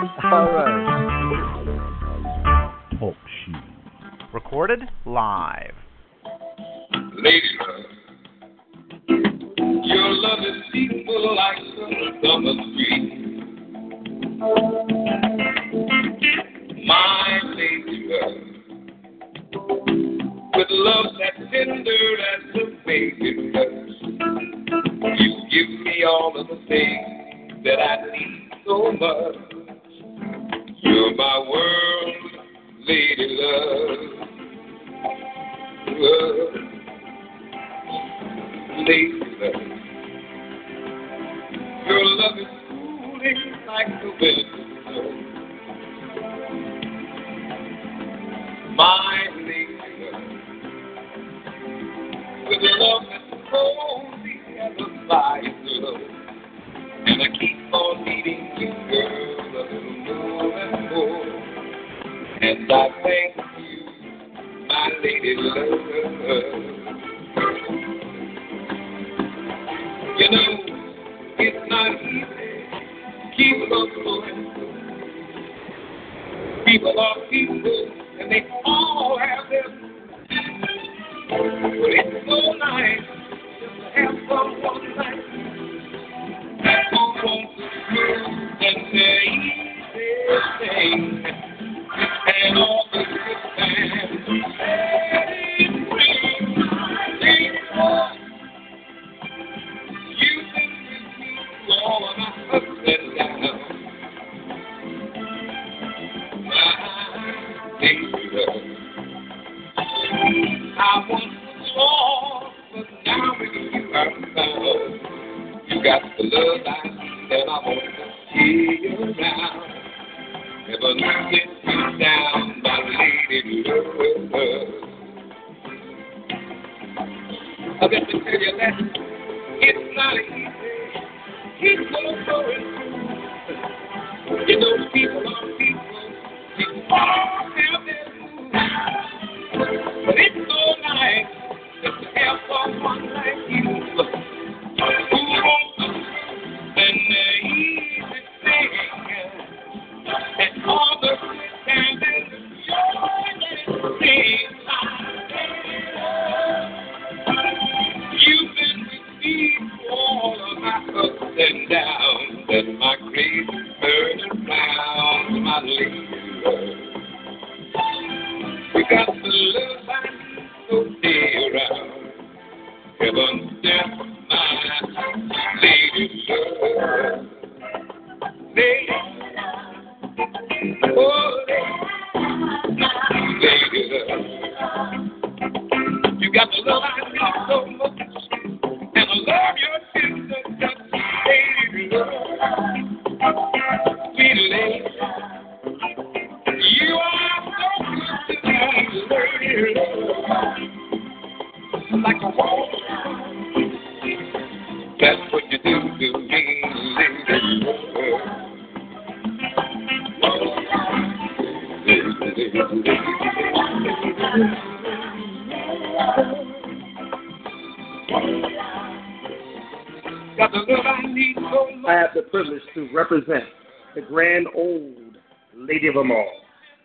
All right. Oh, Talk shoes. Recorded live. Lady your love is people like the summer street. My lady love, with love that's tender as the baby touch, you give me all of the things that I need so much. You're my world, lady love. love. Lady love. Your love is cooling like the snow. My lady love. With love that's cozy as a fire glow. And I keep on needing you, girl, a little more and more. And I thank you, my lady love. You know, it's not easy. Keep on going. People are people, and they all have their. But it's so nice to have someone like easy thing and all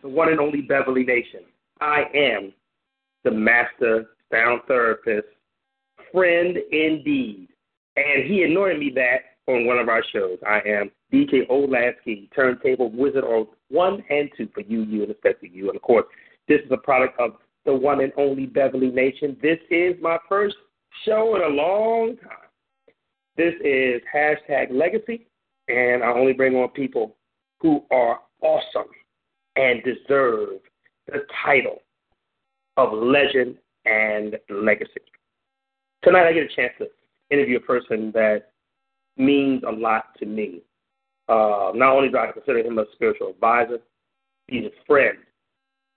the one and only Beverly Nation. I am the master sound therapist, friend indeed. And he anointed me that on one of our shows. I am DJ Oladski, turntable wizard on one and two for you, you, and especially you. And of course, this is a product of the one and only Beverly Nation. This is my first show in a long time. This is hashtag legacy, and I only bring on people who are awesome and deserve the title of legend and legacy. Tonight, I get a chance to interview a person that means a lot to me. Uh, not only do I consider him a spiritual advisor, he's a friend.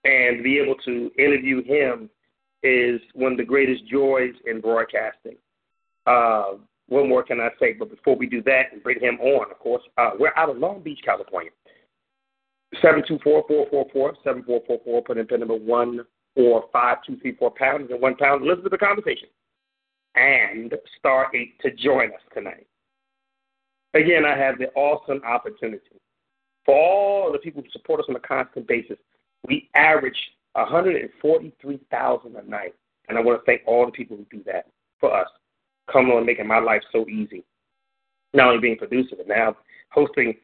And to be able to interview him is one of the greatest joys in broadcasting. Uh, what more can I say? But before we do that and bring him on, of course, uh, we're out of Long Beach, California. 724-444-7444, put in pin number 145234 pounds and one pound. Listen to the conversation. And star 8 to join us tonight. Again, I have the awesome opportunity for all the people who support us on a constant basis. We average 143,000 a night, and I want to thank all the people who do that for us, coming on making my life so easy. Not only being producer, but now hosting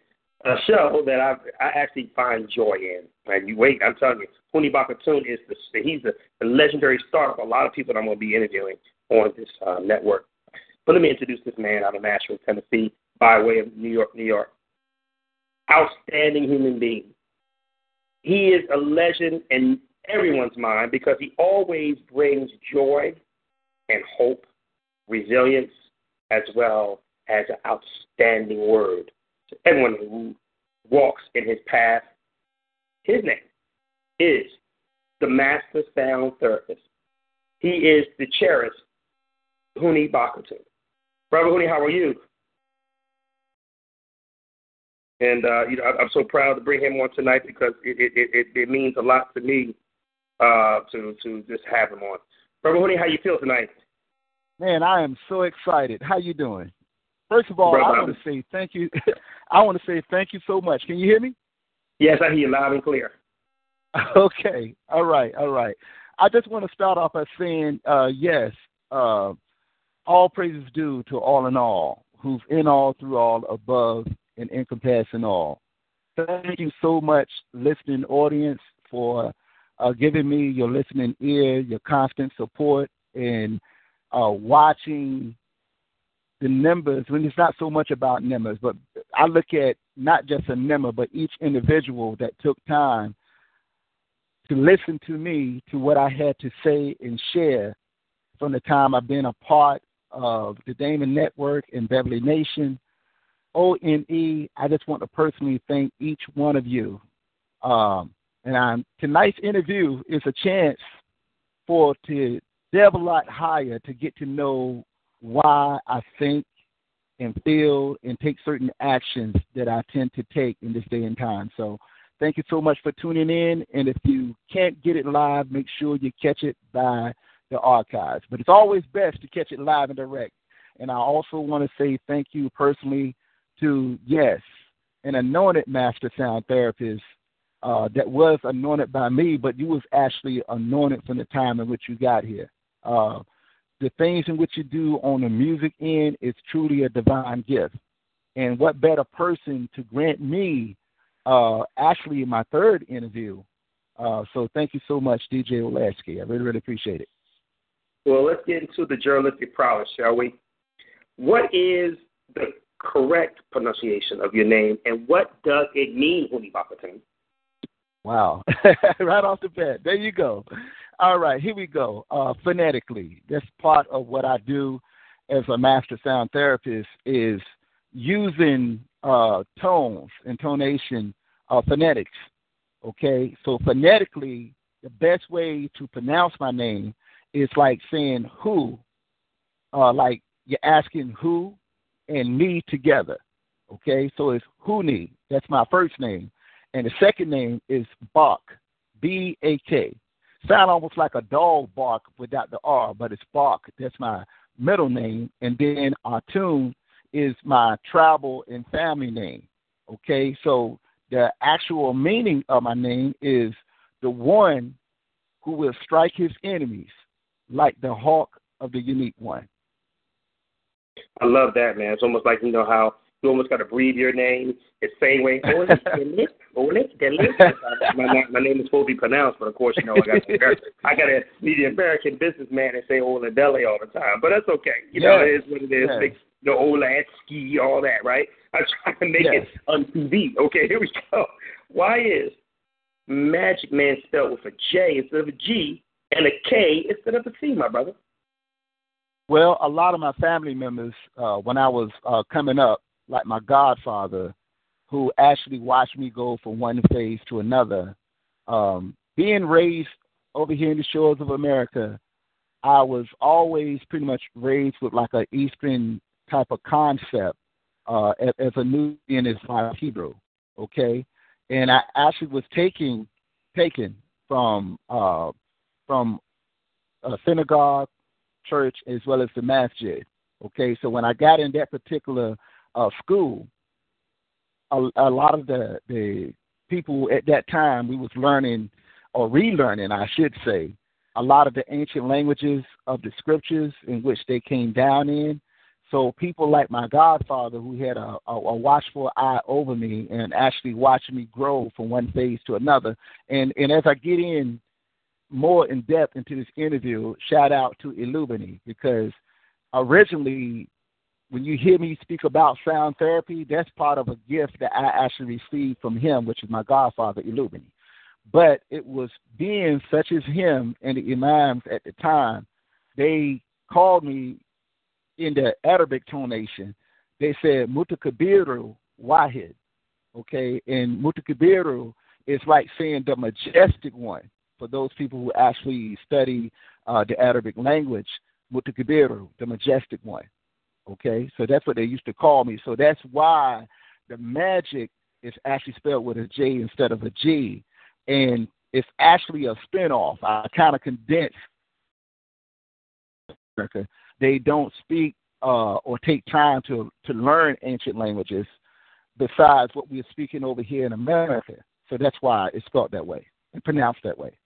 a show that I I actually find joy in. And you wait, I'm telling you, Huni Bak Atun is the he's the, the legendary star of a lot of people that I'm going to be interviewing on this uh, network. But let me introduce this man out of Nashville, Tennessee, by way of New York, New York. Outstanding human being. He is a legend in everyone's mind because he always brings joy and hope, resilience, as well as an outstanding word to everyone who walks in his path. His name is the Master Sound Therapist. He is the cherished Huni Bakatu. Brother Huni, how are you? And uh, you know, I'm so proud to bring him on tonight because it it, it, it means a lot to me uh, to to just have him on. Brother Huni, how you feel tonight? Man, I am so excited. How you doing? First of all, Brother, I want to say thank you. I want to say thank you so much. Can you hear me? Yes, I hear you loud and clear. Okay. All right. All right. I just want to start off by saying uh, yes. Uh, all praises due to all in all, who's in all, through all, above, and encompassing all. Thank you so much, listening audience, for uh, giving me your listening ear, your constant support, and uh, watching the numbers when it's not so much about numbers, but I look at not just a number, but each individual that took time to listen to me, to what I had to say and share from the time I've been a part of the Damon Network and Beverly Nation. ONE, I just want to personally thank each one of you. Um, and I'm, tonight's interview is a chance for to delve a lot higher to get to know why I think and feel and take certain actions that I tend to take in this day and time. So thank you so much for tuning in. And if you can't get it live, make sure you catch it by the archives. But it's always best to catch it live and direct. And I also want to say thank you personally to, yes, an anointed master sound therapist uh, that was anointed by me, but you was actually anointed from the time in which you got here. Uh, the things in which you do on the music end is truly a divine gift. And what better person to grant me uh, actually my third interview. Uh, so thank you so much, DJ Oladski. I really, really appreciate it. Well, let's get into the journalistic prowess, shall we? What is the correct pronunciation of your name, and what does it mean, Huni Bak Atun? Wow. right off the bat. There you go. All right, here we go. Uh, phonetically, that's part of what I do as a master sound therapist is using uh, tones, intonation, uh, phonetics. Okay, so phonetically, the best way to pronounce my name is like saying who, uh, like you're asking who and me together. Okay, so it's Huni. That's my first name, and the second name is Bak, B A K sound almost like a dog bark without the R, but it's Bark. That's my middle name. And then Atun is my tribal and family name. Okay, so the actual meaning of my name is the one who will strike his enemies like the hawk of the unique one. I love that, man. It's almost like you know how you almost got to breathe your name the same way. Ole, Ole, my, my name is supposed to be pronounced, but of course, you know, I got to, I got to be the American businessman and say Ole Deli all the time. But that's okay. You yes. know, it is what it is. Yes. Big, the Oladski, all that, right? I try to make yes. it on TV. Okay, here we go. Why is Magic Man spelled with a J instead of a G and a K instead of a C, my brother? Well, a lot of my family members, uh, when I was uh, coming up, like my godfather, who actually watched me go from one phase to another. Um, being raised over here in the shores of America, I was always pretty much raised with like an Eastern type of concept uh, as, as a Nubian Islamic Hebrew. Okay, and I actually was taking taken from uh, from a synagogue, church, as well as the masjid. Okay, so when I got in that particular uh, school, a, a lot of the the people at that time we was learning or relearning, I should say, a lot of the ancient languages of the scriptures in which they came down in. So people like my godfather, who had a, a, a watchful eye over me and actually watching me grow from one phase to another. And and as I get in more in depth into this interview, shout out to Illumini because originally when you hear me speak about sound therapy, that's part of a gift that I actually received from him, which is my godfather, Illumini. But it was beings such as him and the imams at the time, they called me in the Arabic tonation. They said Mutakabiru Wahid. Okay, and Mutakabiru is like saying the majestic one for those people who actually study uh, the Arabic language. Mutakabiru, the majestic one. Okay, so that's what they used to call me. So that's why the magic is actually spelled with a J instead of a G, and it's actually a spinoff. I kind of condensed. America. They don't speak uh, or take time to to learn ancient languages, besides what we're speaking over here in America. So that's why it's spelled that way and pronounced that way.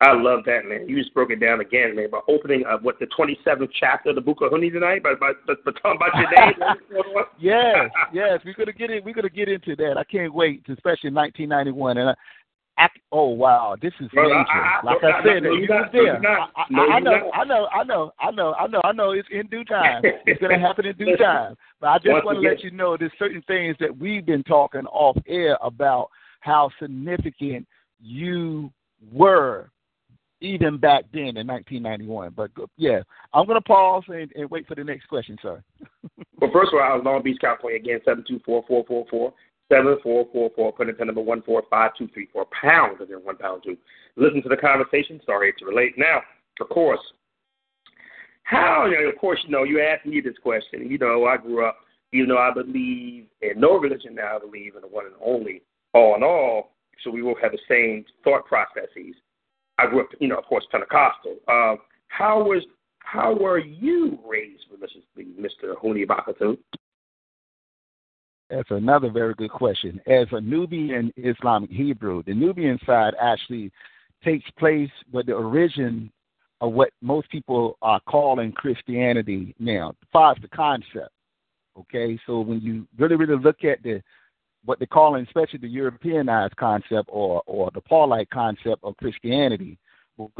I love that, man. You just broke it down again, man, by opening up what the 27th chapter of the Book of Huni tonight, by, by, by, by talking about your name. yes, yes, we're gonna get in. We're gonna get into that. I can't wait, especially in 1991. And I, oh wow, this is major. I- I- like I said, no, you was there. I, know. I know, I know, I know, I know, I know. It's in due time. It's gonna happen in due time. But I just once want to let you know there's certain things that we've been talking off air about how significant you were even back then in 1991. But yeah, I'm gonna pause and, and wait for the next question, sir. Well, first of all, I was Long Beach, California, again, 724-444, 7444, put in number 145234, pound, and then one pound two. Listen to the conversation. Sorry to relate. Now, of course, how, you know, of course, you know, you asked me this question. You know, I grew up, even though I believe in no religion now, I believe in the one and only, all in all, so we will have the same thought processes. I grew up, you know, of course, Pentecostal. Uh, how was how were you raised religiously, Mr. Huni Bakatu? That's another very good question. As a Nubian Islamic Hebrew, the Nubian side actually takes place with the origin of what most people are calling Christianity now, as far as the concept. Okay, so when you really, really look at the what they're calling, especially the Europeanized concept or or the Paulite concept of Christianity,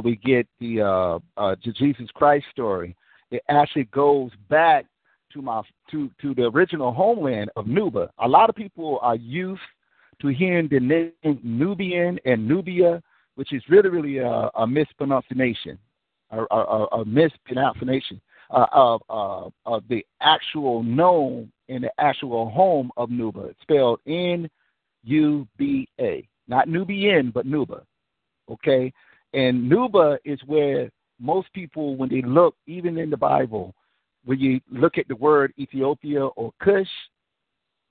we get the uh, uh, Jesus Christ story. It actually goes back to my to to the original homeland of Nuba. A lot of people are used to hearing the name Nubian and Nubia, which is really really a, a mispronunciation, a, a, a mispronunciation uh, of uh, of the actual known and the actual home of Nuba. It's spelled N U B A, not Nubian, but Nuba. Okay, and Nuba is where most people, when they look, even in the Bible, when you look at the word Ethiopia or Cush,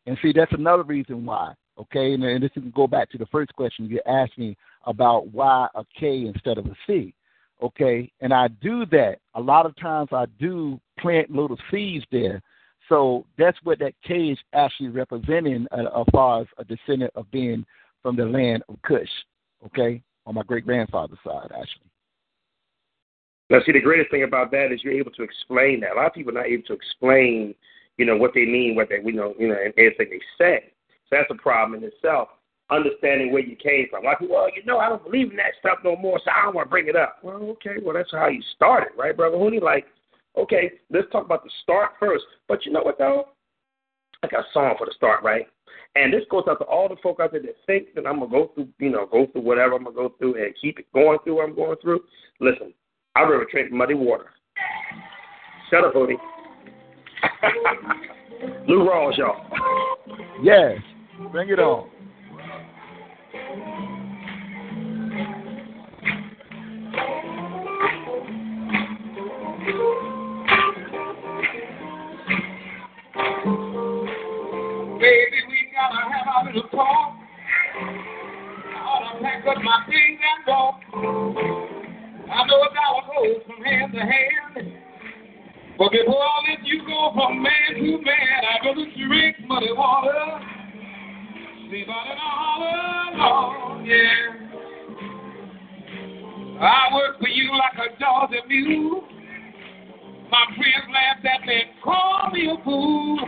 and see that's another reason why. Okay, and, and this can go back to the first question you asked me about why a K instead of a C. Okay, and I do that a lot of times. I do plant little seeds there, so that's what that cage actually representing uh, as far as a descendant of being from the land of Cush. Okay, on my great grandfather's side, actually. Now, see, the greatest thing about that is you're able to explain that. A lot of people are not able to explain, you know, what they mean, what they, you know, you know, and everything they say. So that's a problem in itself. Understanding where you came from. Like, well, you know, I don't believe in that stuff no more, so I don't want to bring it up. Well, okay, well, that's how you started, right, brother Huni? Like, okay, let's talk about the start first. But you know what though? I got a song for the start, right? And this goes out to all the folk out there that think that I'm gonna go through, you know, go through whatever I'm gonna go through and keep it going through what I'm going through. Listen, I rather drink muddy water. Shut up, Huni. Lou Rawls, y'all. Yes, bring it on. Baby, we gotta have little talk. I to pack up my things and. I know from hand to hand. But before I let you go from man to man, I gotta drink muddy water. Sleep out in a hollow, yeah. I work for you like a Georgia mule. My friends laugh at me and call me a fool.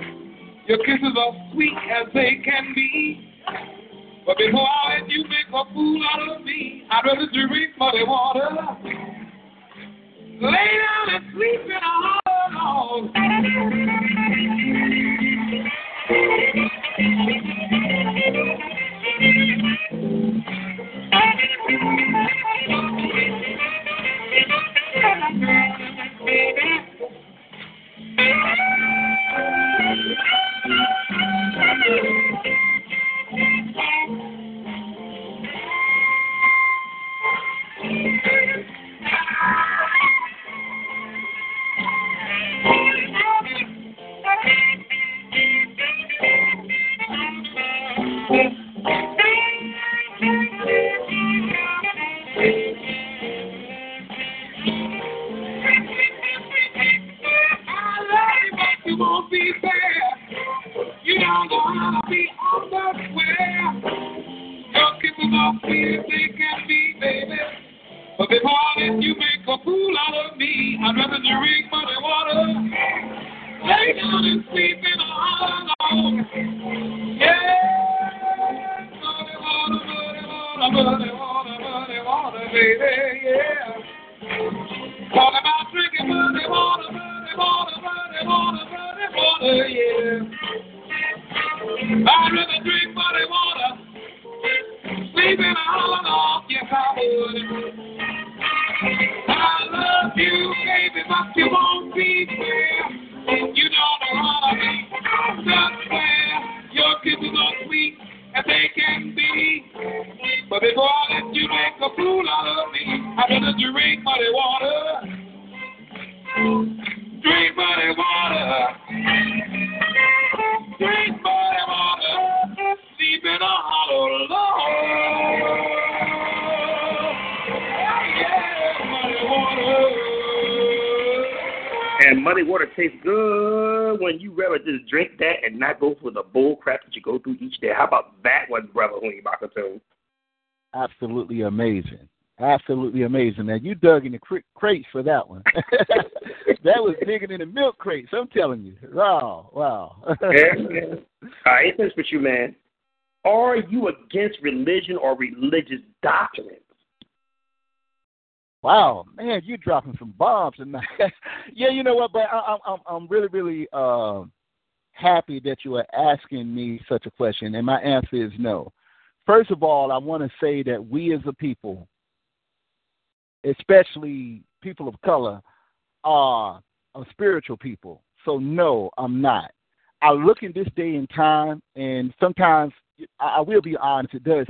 Your kisses are sweet as they can be. But before I let you make a fool out of me, I'd rather drink muddy water. Lay down and sleep in a hollow log. Dug in the cr- crates for that one. that was digging in the milk crates. I'm telling you. Wow, wow. Yeah. All right, finish with you, man. Are you against religion or religious doctrines? Wow, man, you're dropping some bombs tonight. yeah, you know what? But I, I'm I'm I'm really really uh, happy that you are asking me such a question, and my answer is no. First of all, I want to say that we as a people, especially people of color, are spiritual people. So no, I'm not. I look in this day and time, and sometimes I will be honest, it does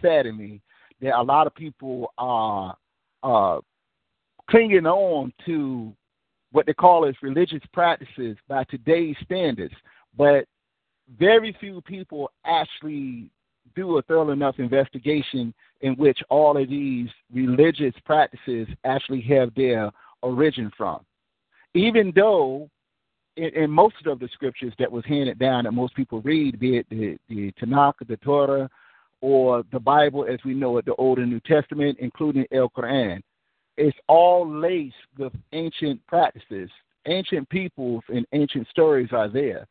sadden me that a lot of people are uh, clinging on to what they call as religious practices by today's standards, but very few people actually do a thorough enough investigation in which all of these religious practices actually have their origin from. Even though in, in most of the scriptures that was handed down that most people read, be it the, the Tanakh, the Torah, or the Bible as we know it, the Old and New Testament, including El Quran, it's all laced with ancient practices. Ancient peoples and ancient stories are there.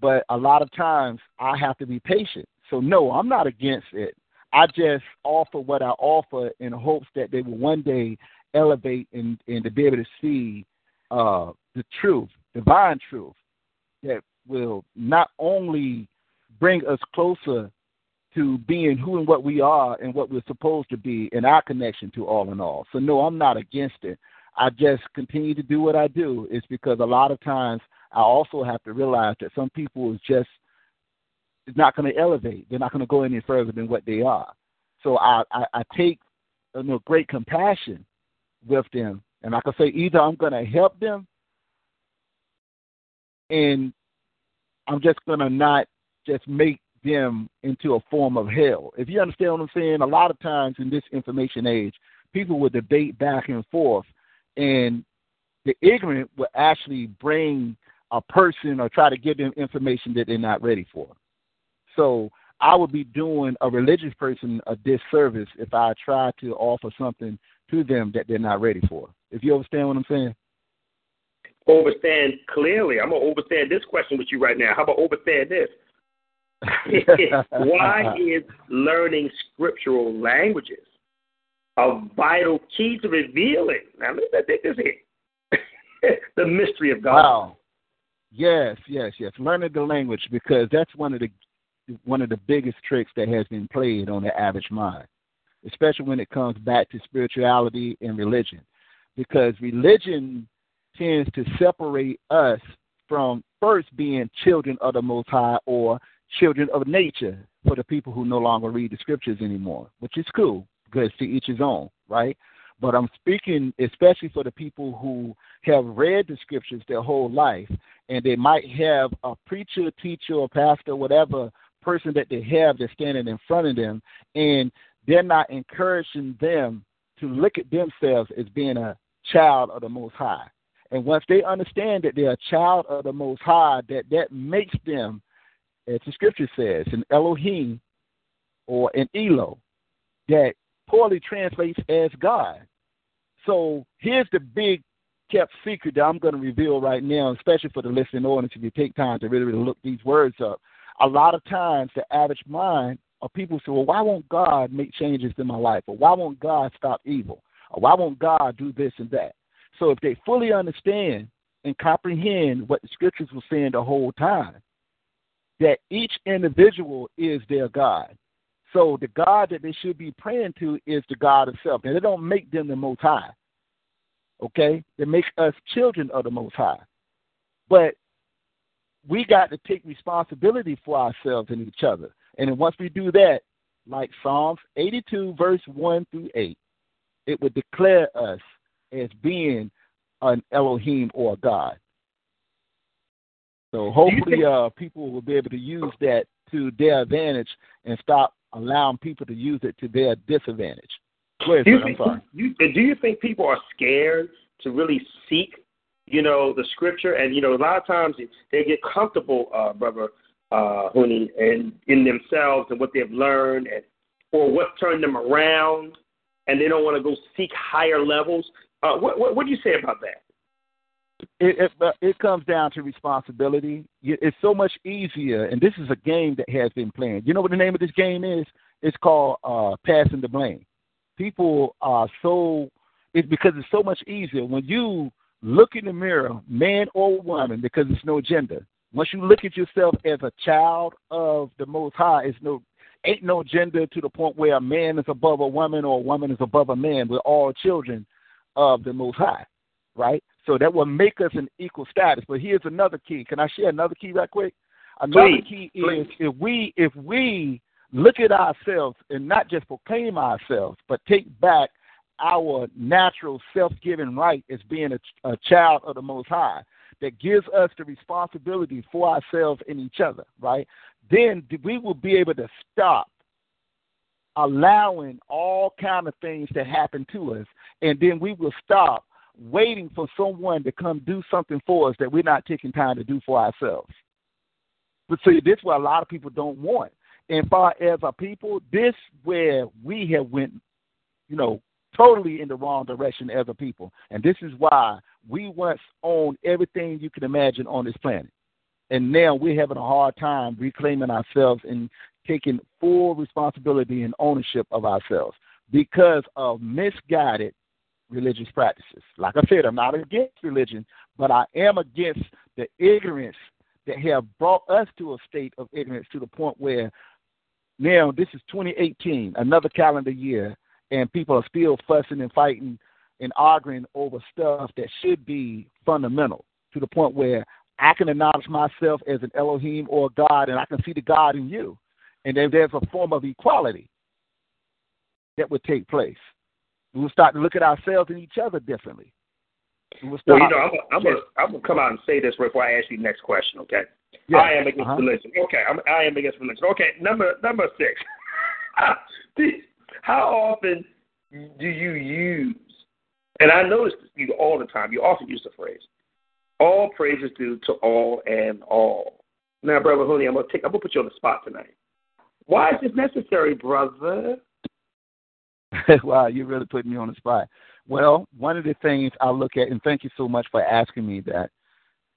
But a lot of times I have to be patient. So, no, I'm not against it. I just offer what I offer in hopes that they will one day elevate and, and to be able to see uh, the truth, divine truth, that will not only bring us closer to being who and what we are and what we're supposed to be in our connection to all in all. So no, I'm not against it. I just continue to do what I do. It's because a lot of times I also have to realize that some people is just is not going to elevate. They're not going to go any further than what they are. So I, I, I take you know, great compassion with them, and I can say, either I'm going to help them, and I'm just going to not just make them into a form of hell. If you understand what I'm saying, a lot of times in this information age, people will debate back and forth, and the ignorant will actually bring a person or try to give them information that they're not ready for. So I would be doing a religious person a disservice if I try to offer something to them that they're not ready for. If you understand what I'm saying? Overstand clearly. I'm gonna overstand this question with you right now. How about overstand this? Why is learning scriptural languages a vital key to revealing? Now, let's take this here. the mystery of God. Wow. Yes, yes, yes. Learning the language because that's one of the one of the biggest tricks that has been played on the average mind, especially when it comes back to spirituality and religion. Because religion tends to separate us from first being children of the Most High or children of nature for the people who no longer read the scriptures anymore, which is cool because to each his own, right? But I'm speaking especially for the people who have read the scriptures their whole life and they might have a preacher, teacher, or pastor, whatever person that they have that's standing in front of them, and they're not encouraging them to look at themselves as being a child of the Most High. And once they understand that they're a child of the Most High, that that makes them, as the Scripture says, an Elohim or an Elo, that poorly translates as God. So here's the big kept secret that I'm going to reveal right now, especially for the listening audience, if you take time to really, really look these words up. A lot of times, the average mind of people say, well, why won't God make changes in my life? Or why won't God stop evil? Or why won't God do this and that? So if they fully understand and comprehend what the scriptures were saying the whole time, that each individual is their God. So the God that they should be praying to is the God Himself. And they don't make them the most high. Okay? They make us children of the most high. But we got to take responsibility for ourselves and each other. And then once we do that, like Psalms 82, verse 1 through 8, it would declare us as being an Elohim or a God. So hopefully, uh, people will be able to use that to their advantage and stop allowing people to use it to their disadvantage. Wait, do, you I'm think. You, do you think people are scared to really seek, you know, the scripture? And you know, a lot of times they get comfortable, uh, brother uh, Huni, and in themselves and what they've learned, and or what turned them around, and they don't want to go seek higher levels. Uh, what, what, what do you say about that? It, it uh, it comes down to responsibility. It's so much easier, and this is a game that has been played. You know what the name of this game is? It's called uh, passing the blame. People are so it's because it's so much easier when you look in the mirror, man or woman, because it's no gender. Once you look at yourself as a child of the Most High, it's no ain't no gender to the point where a man is above a woman or a woman is above a man. We're all children of the Most High, right? So that will make us an equal status. But here's another key. Can I share another key right quick? Another Please, key please. is if we if we look at ourselves and not just proclaim ourselves, but take back our natural self-giving right as being a, a child of the Most High that gives us the responsibility for ourselves and each other, right? Then we will be able to stop allowing all kind of things to happen to us, and then we will stop waiting for someone to come do something for us that we're not taking time to do for ourselves. But see, this is what a lot of people don't want. And far as our people, this where we have went, you know, totally in the wrong direction as a people. And this is why we once owned everything you can imagine on this planet. And now we're having a hard time reclaiming ourselves and taking full responsibility and ownership of ourselves because of misguided religious practices. Like I said, I'm not against religion, but I am against the ignorance that have brought us to a state of ignorance to the point where now this is 2018, another calendar year, and people are still fussing and fighting and arguing over stuff that should be fundamental to the point where I can acknowledge myself as an Elohim or God, and I can see the God in you. And then there's a form of equality that would take place. We will start to look at ourselves and each other differently. We will Well, you know, I'm gonna, I'm gonna, I'm come out and say this before I ask you the next question. Okay. Yeah, I am against uh-huh. religion. Okay, I'm, I am against religion. Okay, number number six. How often do you use? And I notice you all the time. You often use the phrase, "All praises due to all and all." Now, brother Huni, I'm gonna take. I'm gonna put you on the spot tonight. Why is this necessary, brother? wow, you're really putting me on the spot. Well, one of the things I look at, and thank you so much for asking me that,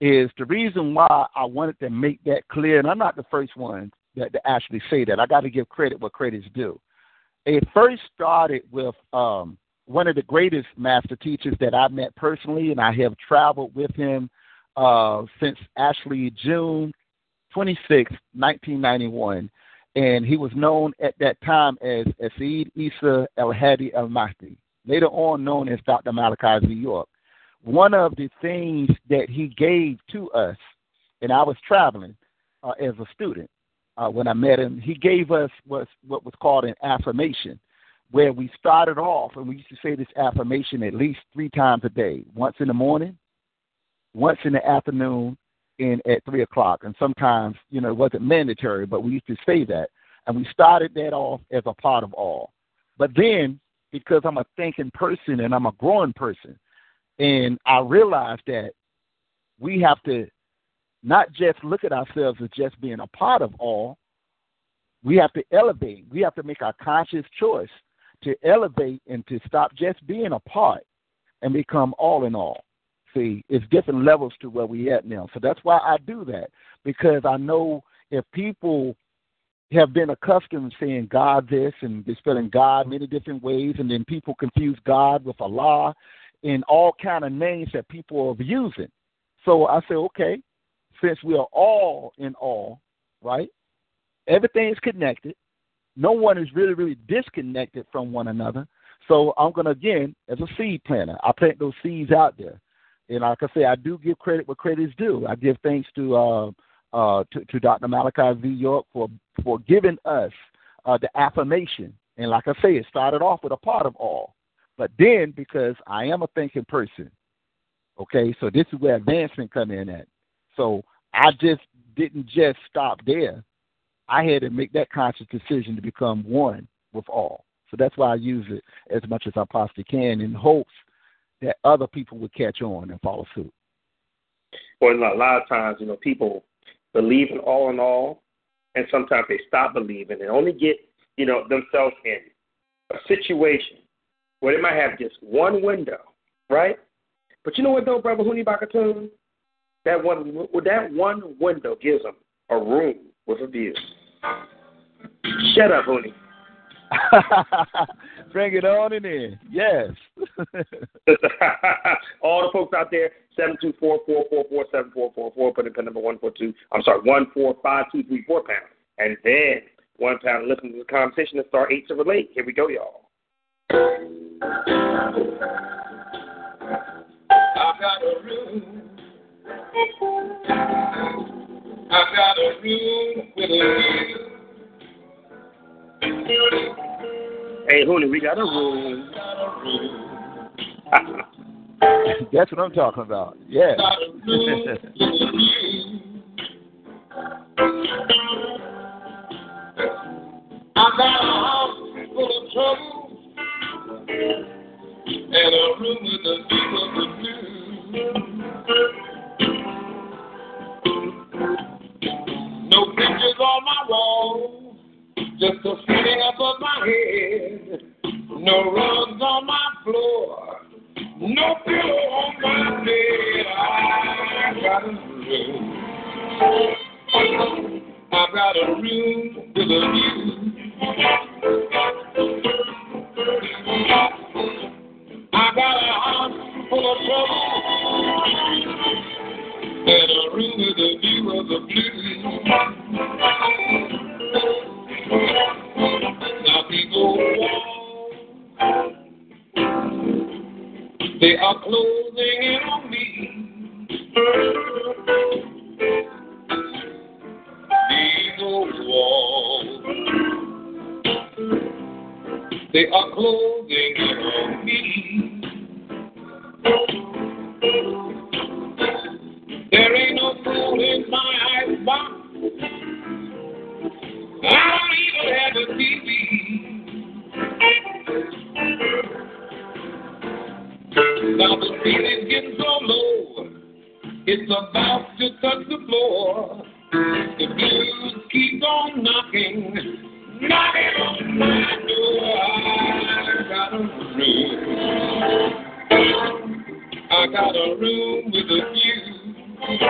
is the reason why I wanted to make that clear, and I'm not the first one that to actually say that. I got to give credit where credit's due. It first started with um, one of the greatest master teachers that I met personally, and I have traveled with him uh, since actually June 26, 1991. And he was known at that time as Asid Isa El Hadi El Mahdi, later on known as Dr. Malachi Z. York. One of the things that he gave to us, and I was traveling uh, as a student uh, when I met him, he gave us what, what was called an affirmation where we started off and we used to say this affirmation at least three times a day once in the morning, once in the afternoon, and at three o'clock. And sometimes, you know, it wasn't mandatory, but we used to say that. And we started that off as a part of all. But then, because I'm a thinking person and I'm a growing person, and I realized that we have to not just look at ourselves as just being a part of all, we have to elevate. We have to make our conscious choice to elevate and to stop just being a part and become all in all. See, it's different levels to where we at now. So that's why I do that because I know if people have been accustomed to saying God this and spelling God many different ways, and then people confuse God with Allah and all kind of names that people are using. So I say, okay, since we are all in all, right? Everything is connected no one is really, really disconnected from one another. So I'm going to, again, as a seed planter, I plant those seeds out there. And like I say, I do give credit where credit is due. I give thanks to uh, uh, to, to Dr. Malachi Z. York for, for giving us uh, the affirmation. And like I say, it started off with a part of all. But then, because I am a thinking person, okay, so this is where advancement come in at. So I just didn't just stop there. I had to make that conscious decision to become one with all. So that's why I use it as much as I possibly can in hopes that other people would catch on and follow suit. Well, a lot of times, you know, people believe in all in all, and sometimes they stop believing and only get, you know, themselves in a situation where they might have just one window, right? But you know what, though, Brother Huni Bak Atun? That one, that one window gives them a room with a view. Shut up, Huni. Bring it on in there. Yes. All the folks out there, seven two four four four four seven four four four. Put in pin number one four two. I'm sorry, one four five two three four pound, and then one pound. Listen to the conversation and start eight to relate. Here we go, y'all. I've got a room. I've got a room with a view. Hey, Huni, we got a room. That's what I'm talking about. Yeah. Got a room with a view. I got a house full of trouble and a room with a view of the blue. No pictures on my wall, just a ceiling above my head. No rugs on my floor, no pillow on my bed. I got a room. I've got a room with a view. I got a house full of trouble and a room with a view of the blue. Now people they are closing in on me. These old walls, they are closing in on me. There ain't no fool in my eyes box. I don't even have a TV. Now the ceiling's getting so low, it's about to touch the floor. The blues keep on knocking, knocking on my door. I got a room, I got a room with a view. And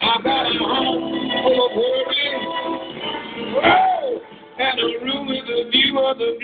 I've got a home full of worry and a room with a view of the.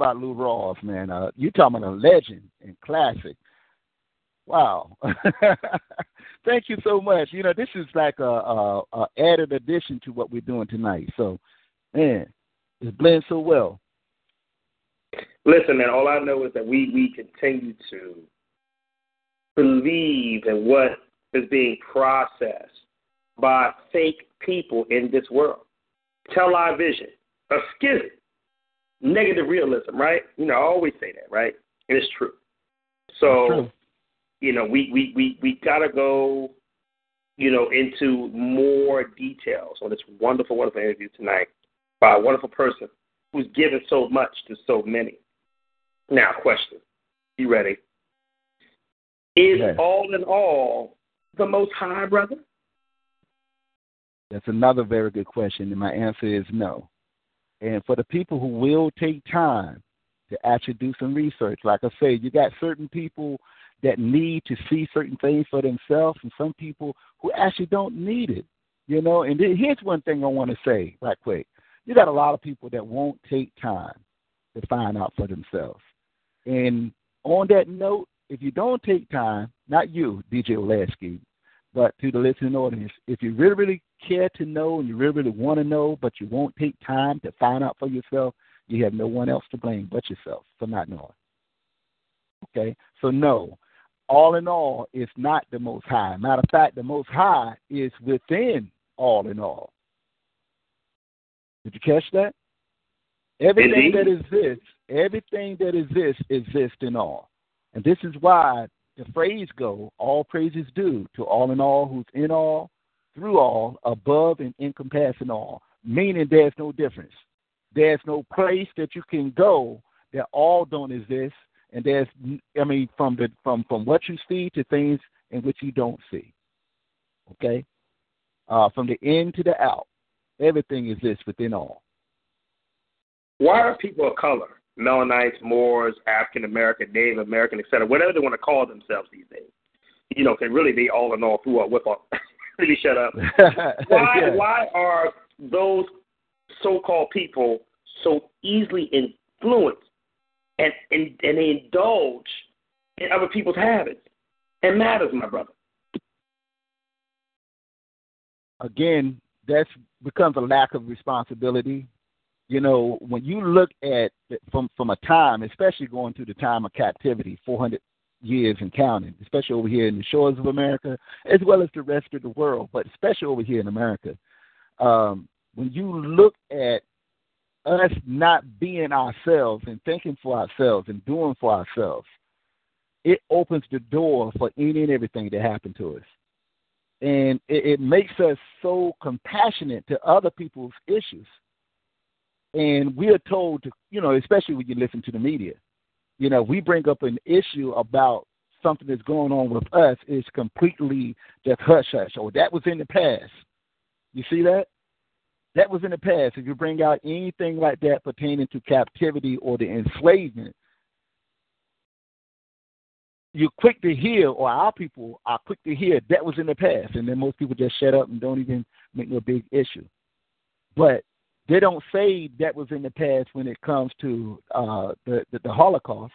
About Lou Rawls, man? Uh, you talking about a legend and classic. Wow. Thank you so much. You know, this is like a, a, a added addition to what we're doing tonight. So, man, it blends so well. Listen, man, all I know is that we, we continue to believe in what is being processed by fake people in this world. Tell our Television, a schism, negative realism, right? You know, I always say that, right? And it's true. So, True. you know, we, we, we, we got to go, you know, into more details on this wonderful, wonderful interview tonight by a wonderful person who's given so much to so many. Now, question. You ready? Is Yes. all in all the most high, brother? That's another very good question, and my answer is no. And for the people who will take time to actually do some research, like I say, you got certain people that need to see certain things for themselves, and some people who actually don't need it. You know, and here's one thing I want to say right quick. You got a lot of people that won't take time to find out for themselves. And on that note, if you don't take time, not you, DJ Oladski, but to the listening audience, if you really, really care to know and you really, really want to know, but you won't take time to find out for yourself, you have no one else to blame but yourself for not knowing. Okay? So, no, all in all, it's not the most high. Matter of fact, the most high is within all in all. Did you catch that? Everything Indeed. that exists, everything that exists exists in all. And this is why the phrase go, all praises due to all in all who's in all, through all, above and encompassing all, meaning there's no difference. There's no place that you can go that all don't exist, and there's I mean from the from from what you see to things in which you don't see. Okay? Uh, from the in to the out. Everything exists within all. Why are people of color, Melanites, Moors, African American, Native American, et cetera, whatever they want to call themselves these days, you know, can really be all in all through all with all. Me shut up. Why Yeah. why are those so called people so easily influenced and, and and they indulge in other people's habits and matters, my brother? again, that becomes a lack of responsibility. You know, when you look at from from a time, especially going through the time of captivity, 400 years and counting, especially over here in the shores of America, as well as the rest of the world, but especially over here in America. Um, when you look at us not being ourselves and thinking for ourselves and doing for ourselves, it opens the door for any and everything to happen to us and it, it makes us so compassionate to other people's issues. And we are told to, you know, especially when you listen to the media, you know, we bring up an issue about something that's going on with us is completely just hush hush, or that was in the past. You see that? That was in the past. If you bring out anything like that pertaining to captivity or the enslavement, you're quick to hear, or our people are quick to hear that was in the past, and then most people just shut up and don't even make no big issue. But they don't say that was in the past when it comes to uh, the, the the Holocaust.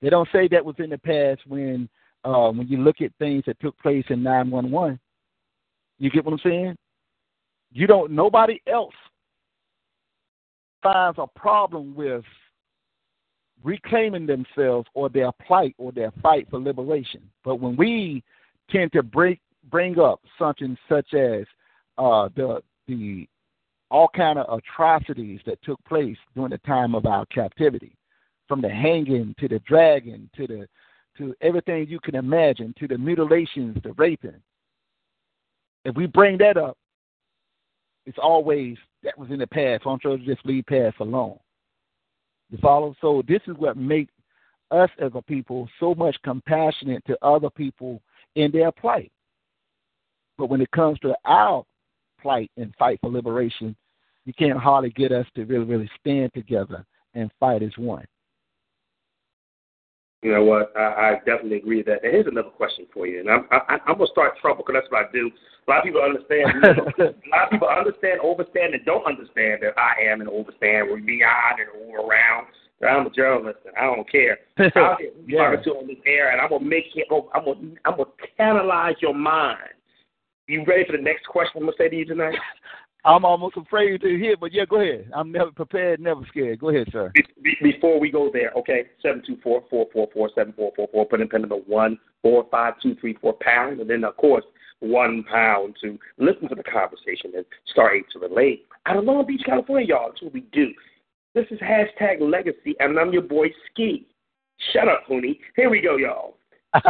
They don't say that was in the past when uh, when you look at things that took place in 911. You get what I'm saying? You don't. Nobody else finds a problem with reclaiming themselves or their plight or their fight for liberation. But when we tend to break, bring up something such as uh, the the all kind of atrocities that took place during the time of our captivity, from the hanging to the dragging to the to everything you can imagine, to the mutilations, the raping. If we bring that up, it's always that was in the past. I'm trying to just leave past alone. You follow? So this is what makes us as a people so much compassionate to other people in their plight. But when it comes to our plight and fight for liberation, you can't hardly get us to really, really stand together and fight as one. You know what? I, I definitely agree with that. And here's another question for you, and I'm I, I'm gonna start trouble because that's what I do. A lot of people understand. You know, a lot of people understand, overstand, and don't understand that I am an overstand, or beyond, and or around. I'm a journalist, and I don't care. I'll get yeah. to on this air, and I'm gonna make it. I'm gonna I'm gonna canalize your mind. You ready for the next question I'm gonna say to you tonight? I'm almost afraid to hear, but yeah, go ahead. I'm never prepared, never scared. Go ahead, sir. before we go there, okay, seven two four four four four seven four four four. Put in pen number one four five two three four pound, and then of course one pound to listen to the conversation and start to relate. Out of Long Beach, California, y'all. That's what we do. This is hashtag Legacy, and I'm your boy Ski. Shut up, Huni. Here we go, y'all.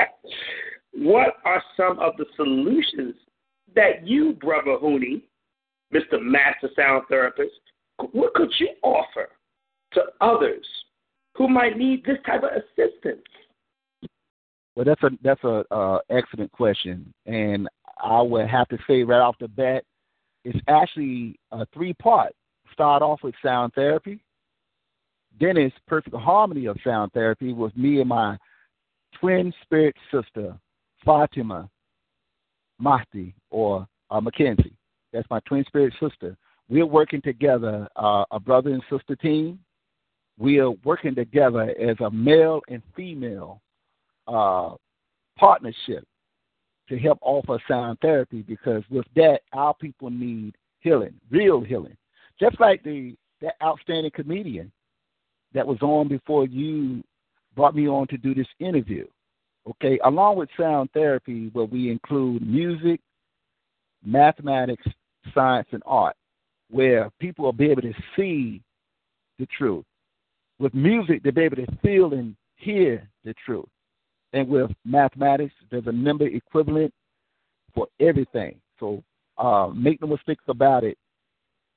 what are some of the solutions that you, Brother Huni, Mr. Master Sound Therapist, what could you offer to others who might need this type of assistance? Well, that's a that's a uh, excellent question, and I would have to say right off the bat, it's actually a three part. Start off with sound therapy, then it's perfect harmony of sound therapy with me and my twin spirit sister Fatima Mahdi or uh, Mackenzie. That's my twin spirit sister. We're working together, uh, a brother and sister team. We are working together as a male and female uh, partnership to help offer sound therapy because with that, our people need healing, real healing. Just like the that outstanding comedian that was on before you brought me on to do this interview. Okay, along with sound therapy, where we include music, mathematics, science, and art, where people will be able to see the truth. With music, they'll be able to feel and hear the truth. And with mathematics, there's a number equivalent for everything. So uh, make no mistakes about it.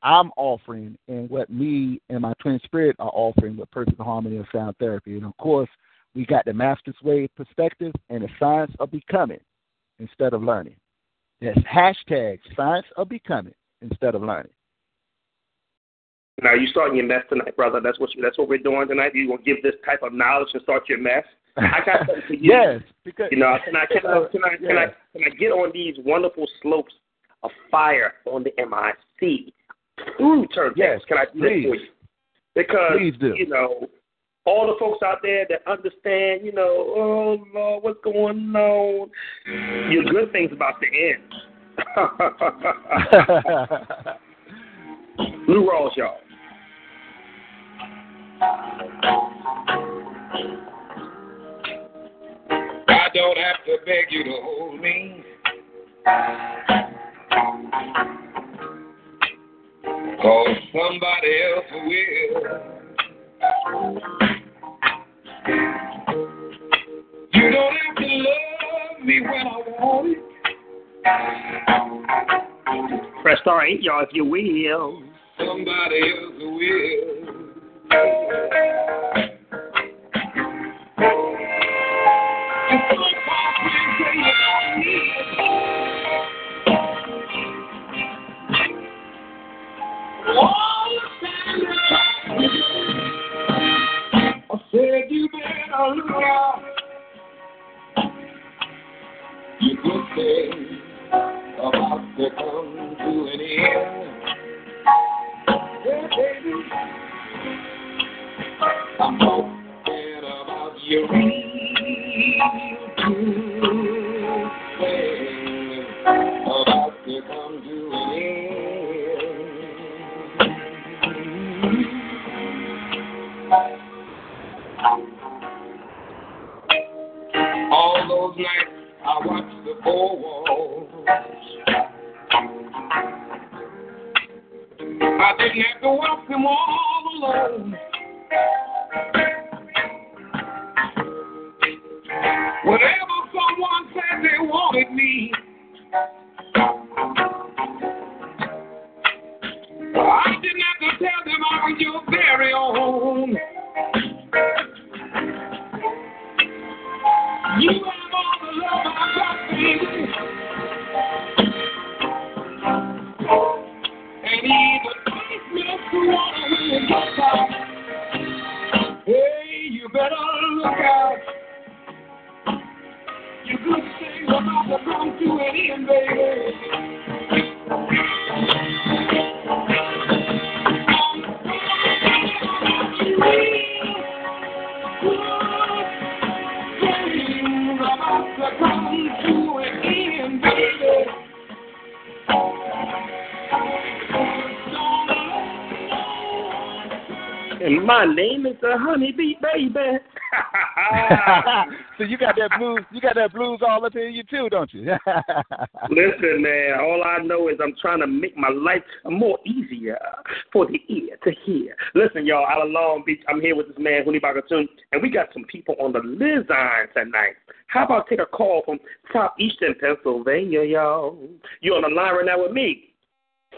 I'm offering and what me and my twin spirit are offering with perfect harmony and sound therapy. And of course, we got the master's way perspective and the science of becoming instead of learning. That's hashtag science of becoming instead of learning. Now you starting your mess tonight, brother. That's what you, that's what we're doing tonight. You gonna give this type of knowledge and start your mess. I got something for you. yes, because you know, can I can I can I, can I can I get on these wonderful slopes of fire on the MIC through turntables? Yes, can I do please. for you? Because you know, all the folks out there that understand, you know, oh Lord, what's going on? Your good things about to end. Lou Rawls, y'all. I don't have to beg you to hold me. Cause somebody else will. You don't have to love me when I want it. Press star eight, y'all, if you will. Somebody else will. Hallelujah. You could say about to come to an end. Yeah, baby. I'm talking about your real good about to come. Those nights I watched the four walls. I didn't have to walk them all alone. Whenever someone said they wanted me, I didn't have to tell them I was your very own. Name is the Honeybee Baby. so you got that blues, you got that blues all up in you too, don't you? Listen, man, all I know is I'm trying to make my life more easier for the ear to hear. Listen, y'all, out of Long Beach, I'm here with this man, Huni Bak Atun, and we got some people on the Lizine tonight. How about take a call from southeastern Pennsylvania, y'all? You're on the line right now with me,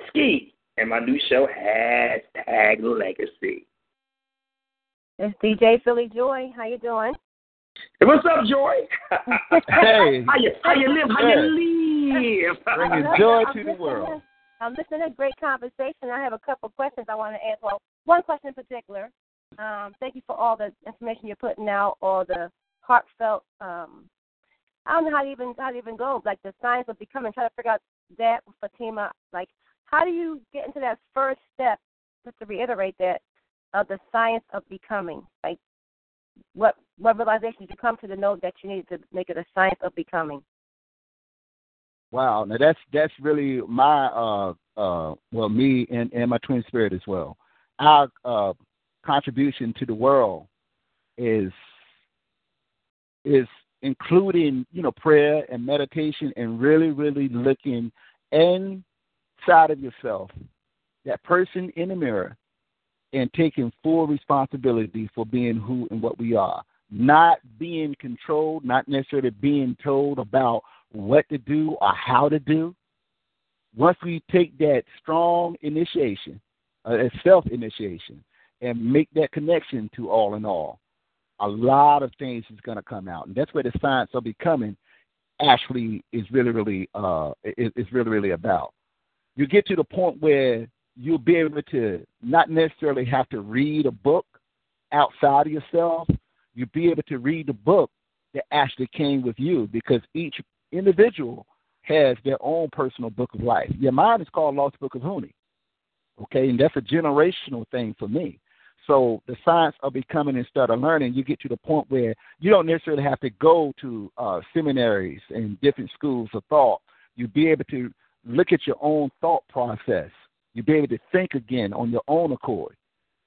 Ski, and my new show, Hashtag Legacy. It's DJ Philly Joy. How you doing? Hey, what's up, Joy? Hey. how you how you live? How you live? Bringing I'm joy to the listening- world. I'm listening to a great conversation. I have a couple questions I want to ask. Well, one question in particular. Um, thank you for all the information you're putting out, all the heartfelt. Um, I don't know how to even how to even go. Like the science of becoming. Try to figure out that Fatima. Like, how do you get into that first step? Just to reiterate that of the science of becoming. Like, what what realization did you come to the know that you needed to make it a science of becoming? Wow, now that's that's really my uh uh well me and, and my twin spirit as well. Our uh contribution to the world is is including, you know, prayer and meditation and really, really looking inside of yourself, that person in the mirror, and taking full responsibility for being who and what we are. Not being controlled, not necessarily being told about what to do or how to do. Once we take that strong initiation, uh, self initiation, and make that connection to all in all, a lot of things is going to come out, and that's where the science of becoming actually is really, really, uh, is, is really, really about. You get to the point where you'll be able to not necessarily have to read a book outside of yourself. You'll be able to read the book that actually came with you because each individual has their own personal book of life. Yeah, mine is called Lost Book of Huni. Okay, and that's a generational thing for me. So the science of becoming and start of learning, you get to the point where you don't necessarily have to go to uh, seminaries and different schools of thought. You'll be able to look at your own thought process. You'll be able to think again on your own accord.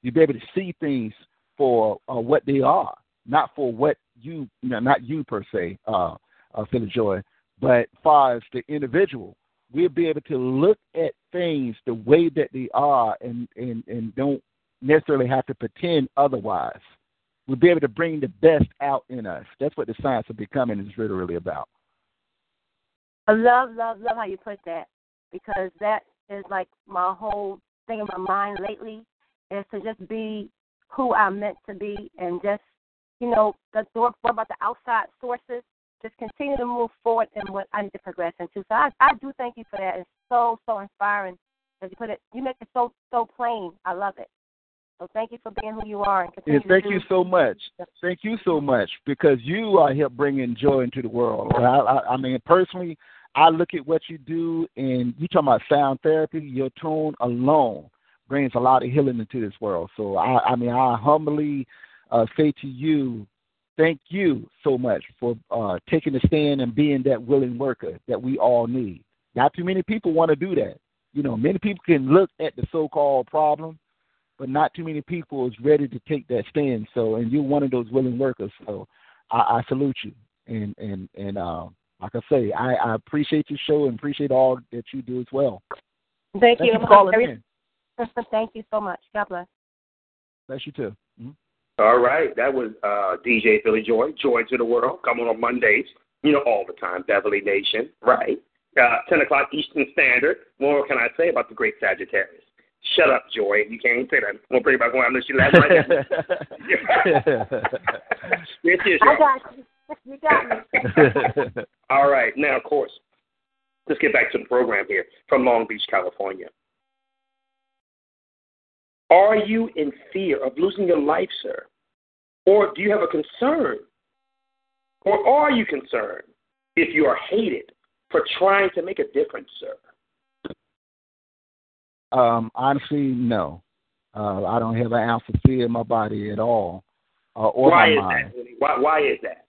You'll be able to see things for uh, what they are, not for what you, you know, not you per se, uh, uh, Joy, but far as the individual, we'll be able to look at things the way that they are and, and, and don't necessarily have to pretend otherwise. We'll be able to bring the best out in us. That's what the science of becoming is really about. I love, love, love how you put that because that is like my whole thing in my mind lately is to just be who I'm meant to be and just, you know, the what about the outside sources, just continue to move forward in what I need to progress into. So I, I do thank you for that. It's so, so inspiring. As you put it, you make it so, so plain. I love it. So thank you for being who you are and continue And thank you so much. Thank you so much because you are here bringing joy into the world. I, I, I mean, personally, I look at what you do, and you talking about sound therapy. Your tone alone brings a lot of healing into this world. So I, I mean, I humbly uh, say to you, thank you so much for uh, taking a stand and being that willing worker that we all need. Not too many people want to do that. You know, many people can look at the so-called problem, but not too many people is ready to take that stand. So, and you're one of those willing workers. So, I, I salute you. And and and uh, like I say, I, I appreciate your show and appreciate all that you do as well. Thank, Thank you. you for calling in. Thank you so much. God bless. Bless you too. Mm-hmm. All right, that was uh, DJ Philly Joy, Joy to the World, coming on Mondays, you know, all the time, Beverly Nation, right? Uh, 10 o'clock Eastern Standard. What can I say about the great Sagittarius? Shut up, Joy. You can't say that. I'm going to bring it back on unless you laugh right Yes, yes, I got you. You got me. All right. Now, of course, let's get back to the program here from Long Beach, California. Are you in fear of losing your life, sir? Or do you have a concern? Or are you concerned if you are hated for trying to make a difference, sir? Um, honestly, no. Uh, I don't have an ounce of fear in my body at all, uh, or why my is mind. that? Why, why is that?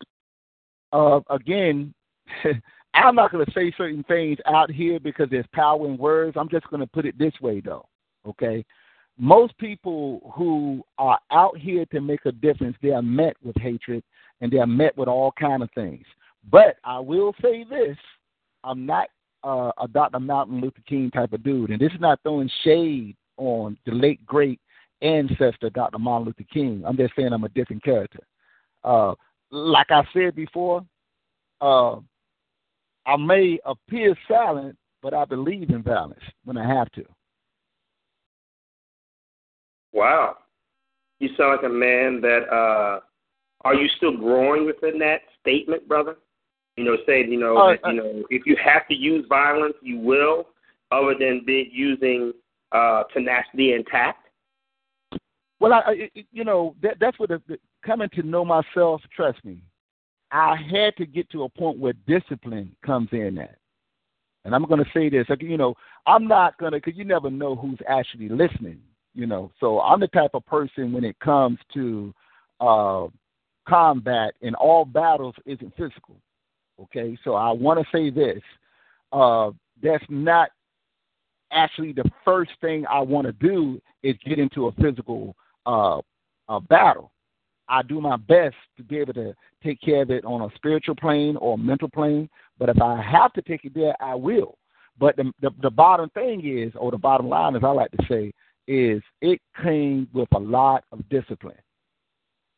Uh, again, I'm not going to say certain things out here because there's power in words. I'm just going to put it this way, though. Okay, most people who are out here to make a difference, they are met with hatred and they are met with all kind of things. But I will say this: I'm not uh, a Dr. Martin Luther King type of dude, and this is not throwing shade on the late great ancestor Dr. Martin Luther King. I'm just saying I'm a different character. Uh, like I said before, uh, I may appear silent, but I believe in violence when I have to. Wow. You sound like a man that uh are you still growing within that statement, brother? You know, saying, you know, Uh, that, you know, if you have to use violence, you will, other than be using uh tenacity and tact. Well, I, I you know, that, that's what the, coming to know myself. Trust me, I had to get to a point where discipline comes in at. And I'm going to say this, like, you know, I'm not going to, because you never know who's actually listening, you know. So I'm the type of person when it comes to uh, combat and all battles isn't physical. Okay, so I want to say this: uh, that's not actually the first thing I want to do is get into a physical uh, uh, battle. I do my best to be able to take care of it on a spiritual plane or mental plane. But if I have to take it there, I will. But the, the the bottom thing is, or the bottom line, as I like to say, is it came with a lot of discipline.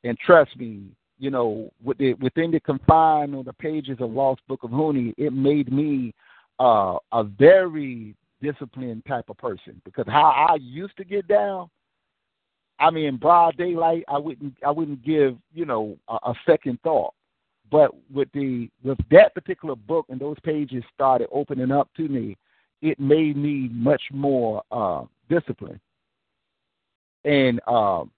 And trust me, you know, within the confine of the pages of Lost Book of Huni, it made me uh, a very disciplined type of person. Because how I used to get down, I mean, in broad daylight, I wouldn't, I wouldn't give, you know, a, a second thought. But with the with that particular book and those pages started opening up to me, it made me much more uh, disciplined. And um,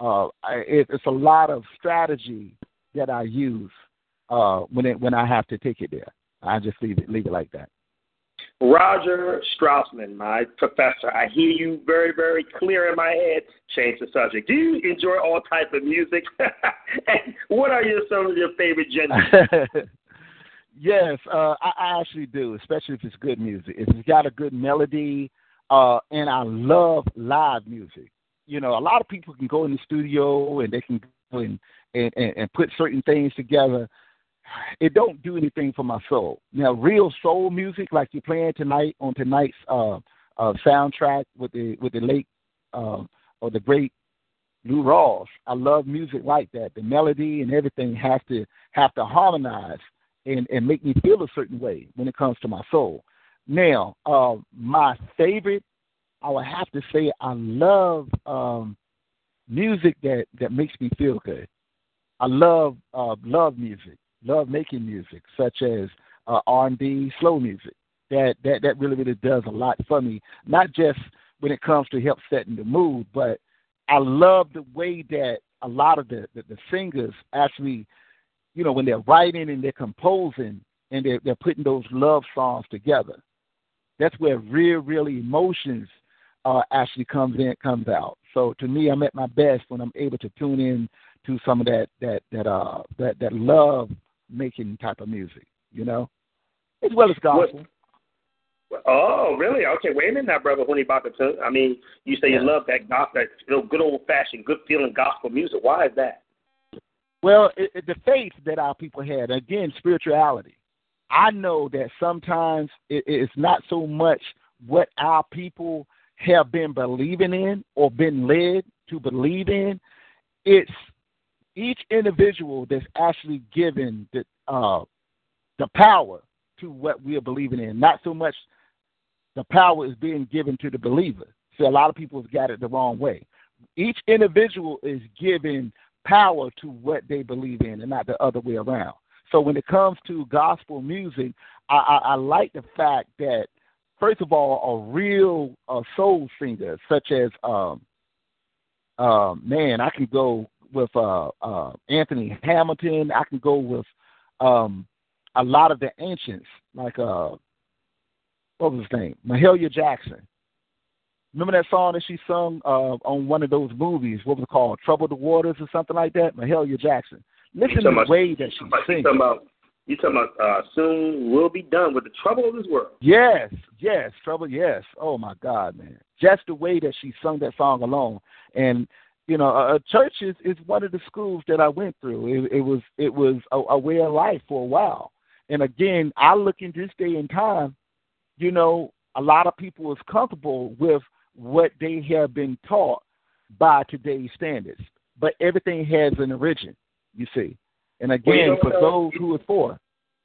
uh, I, it, it's a lot of strategy that I use uh, when it, when I have to take it there. I just leave it leave it like that. Roger Straussman, my professor, I hear you very, very clear in my head. Change the subject. Do you enjoy all types of music? and what are your, some of your favorite genres? yes, uh, I, I actually do, especially if it's good music. If it's got a good melody, uh, and I love live music. You know, a lot of people can go in the studio and they can go and, and, and, and put certain things together it don't do anything for my soul. Now, real soul music like you're playing tonight on tonight's uh, uh, soundtrack with the with the late uh, or the great Lou Rawls. I love music like that. The melody and everything has to have to harmonize and and make me feel a certain way when it comes to my soul. Now, uh, my favorite, I would have to say, I love um, music that that makes me feel good. I love uh, love music love making music, such as uh, R&B, slow music. That that that really really does a lot for me. Not just when it comes to help setting the mood, but I love the way that a lot of the, the the singers actually, you know, when they're writing and they're composing, and they're, they're putting those love songs together. That's where real, real emotions uh, actually comes in comes out. So to me, I'm at my best when I'm able to tune in to some of that that that uh that that love making type of music, you know, as well as gospel. What? Oh, really? Okay, wait a minute now, brother. When you about to tune, I mean, you say Yeah. you love that gospel, that you know, good old fashioned, good feeling gospel music. Why is that? Well, it, it, the faith that our people had, again, spirituality. I know that sometimes it, it's not so much what our people have been believing in or been led to believe in. It's each individual that's actually given the uh, the power to what we are believing in. Not so much the power is being given to the believer. See, a lot of people have got it the wrong way. Each individual is given power to what they believe in and not the other way around. So when it comes to gospel music, I, I, I like the fact that first of all, a real soul singer such as um, uh, man, I can go with uh, uh, Anthony Hamilton. I can go with um, a lot of the ancients, like uh, what was his name, Mahalia Jackson. Remember that song that she sung uh, on one of those movies? What was it called? Trouble the Waters or something like that? Mahalia Jackson. Listen to the about- way that she You sings. talking about? You talking about? Uh, soon we'll be done with the trouble of this world. Yes, yes, trouble. Yes. Oh my God, man! Just the way that she sung that song alone, and you know, a, a church is is one of the schools that I went through. It, it was it was a, a way of life for a while, and again, I look in this day and time. You know, a lot of people is comfortable with what they have been taught by today's standards, but everything has an origin. You see, and Well, you again, know for uh, those who are for.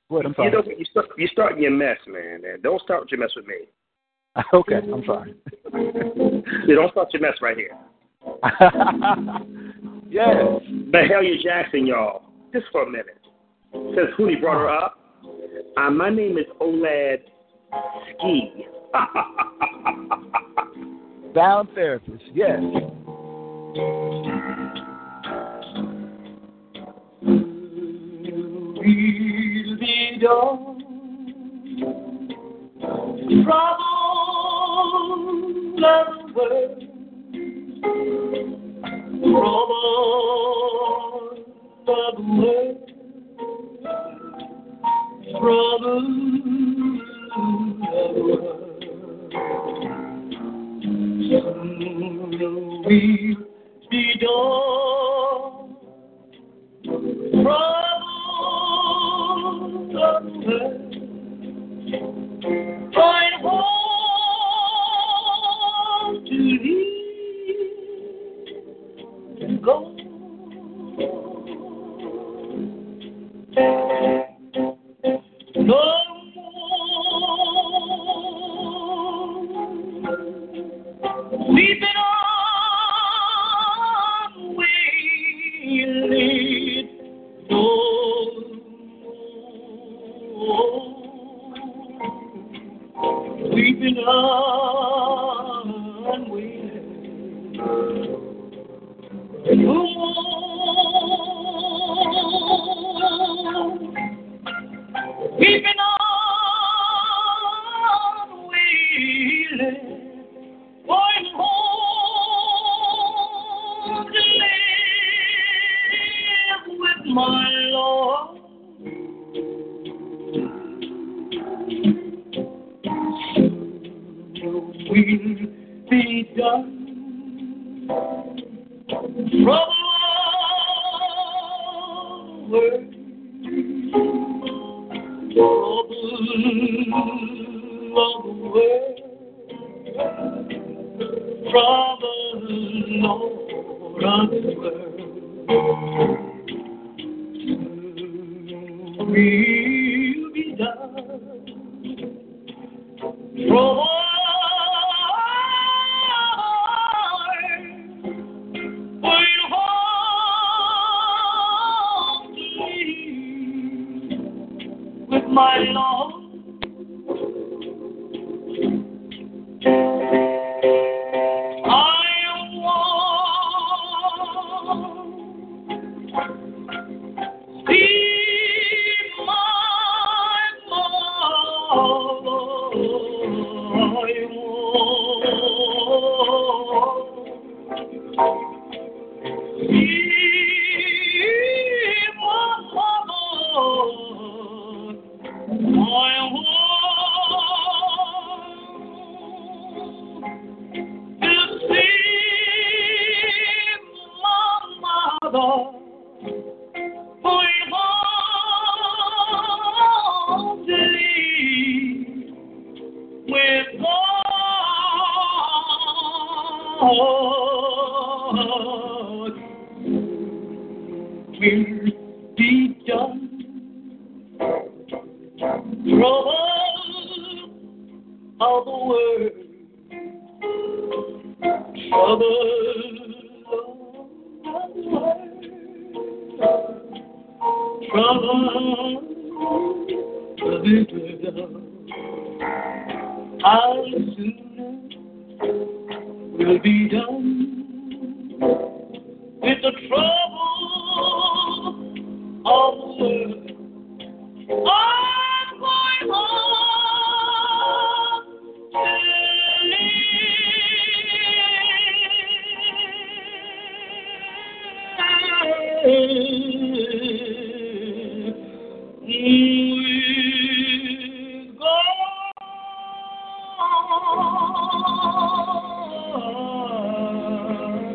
What I'm sorry. You know, you start, you starting your mess, man. And don't start your mess with me. okay, I'm sorry. You don't start your mess right here. yes. Mahalia Jackson, y'all. Just for a minute. Since Hootie brought her up, uh, my name is Olad Ski. Sound therapist, yes. Trouble the world,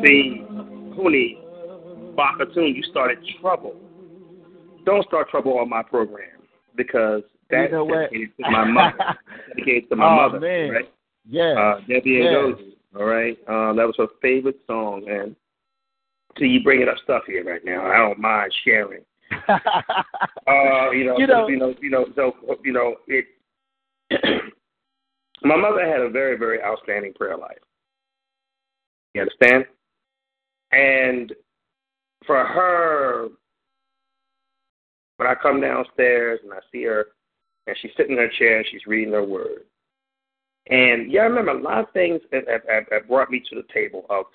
See, Huni, Bak Atun, you started trouble. Don't start trouble on my program because that's You know dedicated to my mother. dedicated to my Oh, mother, man. right? Yes. Uh, Debbie yes. Ngozi, all right? Um, that was her favorite song, and see, you bringing up stuff here right now. I don't mind sharing. Uh, you know, You know- you know, you know, so you know, it. my mother had a very, very outstanding prayer life. You understand? And for her, when I come downstairs and I see her, and she's sitting in her chair and she's reading her word. And yeah, I remember a lot of things that, that, that- that brought me to the table of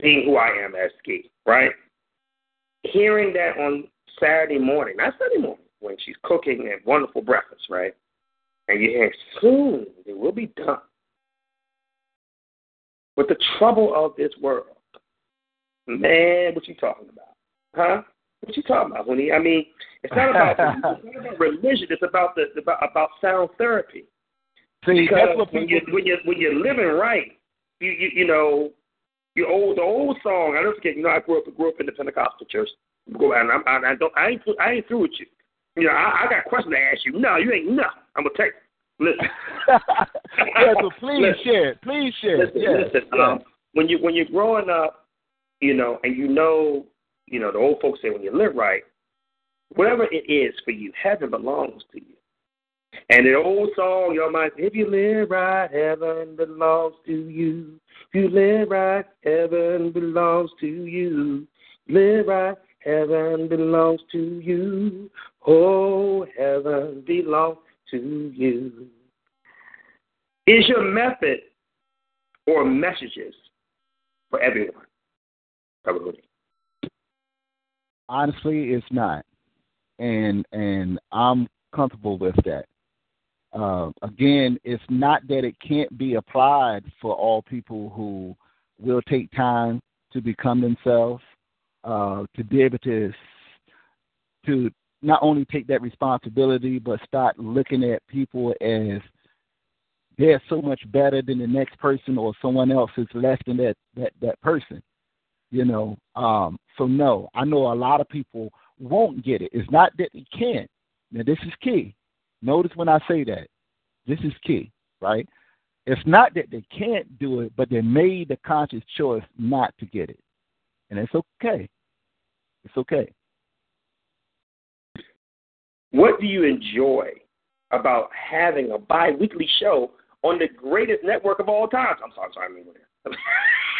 being who I am as Ski, right? Hearing that on Saturday morning, not Sunday morning, when she's cooking a wonderful breakfast, right? And you hear, soon it will be done. With the trouble of this world. Man, what you talking about? Huh? What you talking about, honey? I mean, it's not about it's not about religion. It's about the about about sound therapy. See, Because that's what when you when you when you're living right, you you you know, you old the old song. I don't forget. You know, I grew up grew up in the Pentecostal church. Go and I'm, I, I don't I ain't I ain't through with you. You know, I, I got questions to ask you. No, you ain't. No, I'm gonna take. Listen. yeah, so please Listen. share. Please share. Listen, yes, listen. yes. Um, when you when you're growing up, you know, and you know, you know, the old folks say when you live right, whatever it is for you, heaven belongs to you. And the old song, y'all might if you live right, heaven belongs to you. If you live right, heaven belongs to you. Live right, heaven belongs to you. Oh, heaven belongs to you. Is your method or messages for everyone? Honestly it's not and and i'm comfortable with that uh, again it's not that it can't be applied for all people who will take time to become themselves uh, to be able to to not only take that responsibility but start looking at people as they're so much better than the next person or someone else is less than that that that person you know? Um so no i know a lot of people won't get it. It's not that they can't. Now this is key notice when i say that this is key right it's not that they can't do it but they made the conscious choice not to get it and it's okay it's okay What do you enjoy about having a bi-weekly show on the greatest network of all time? I'm sorry, sorry, I mean,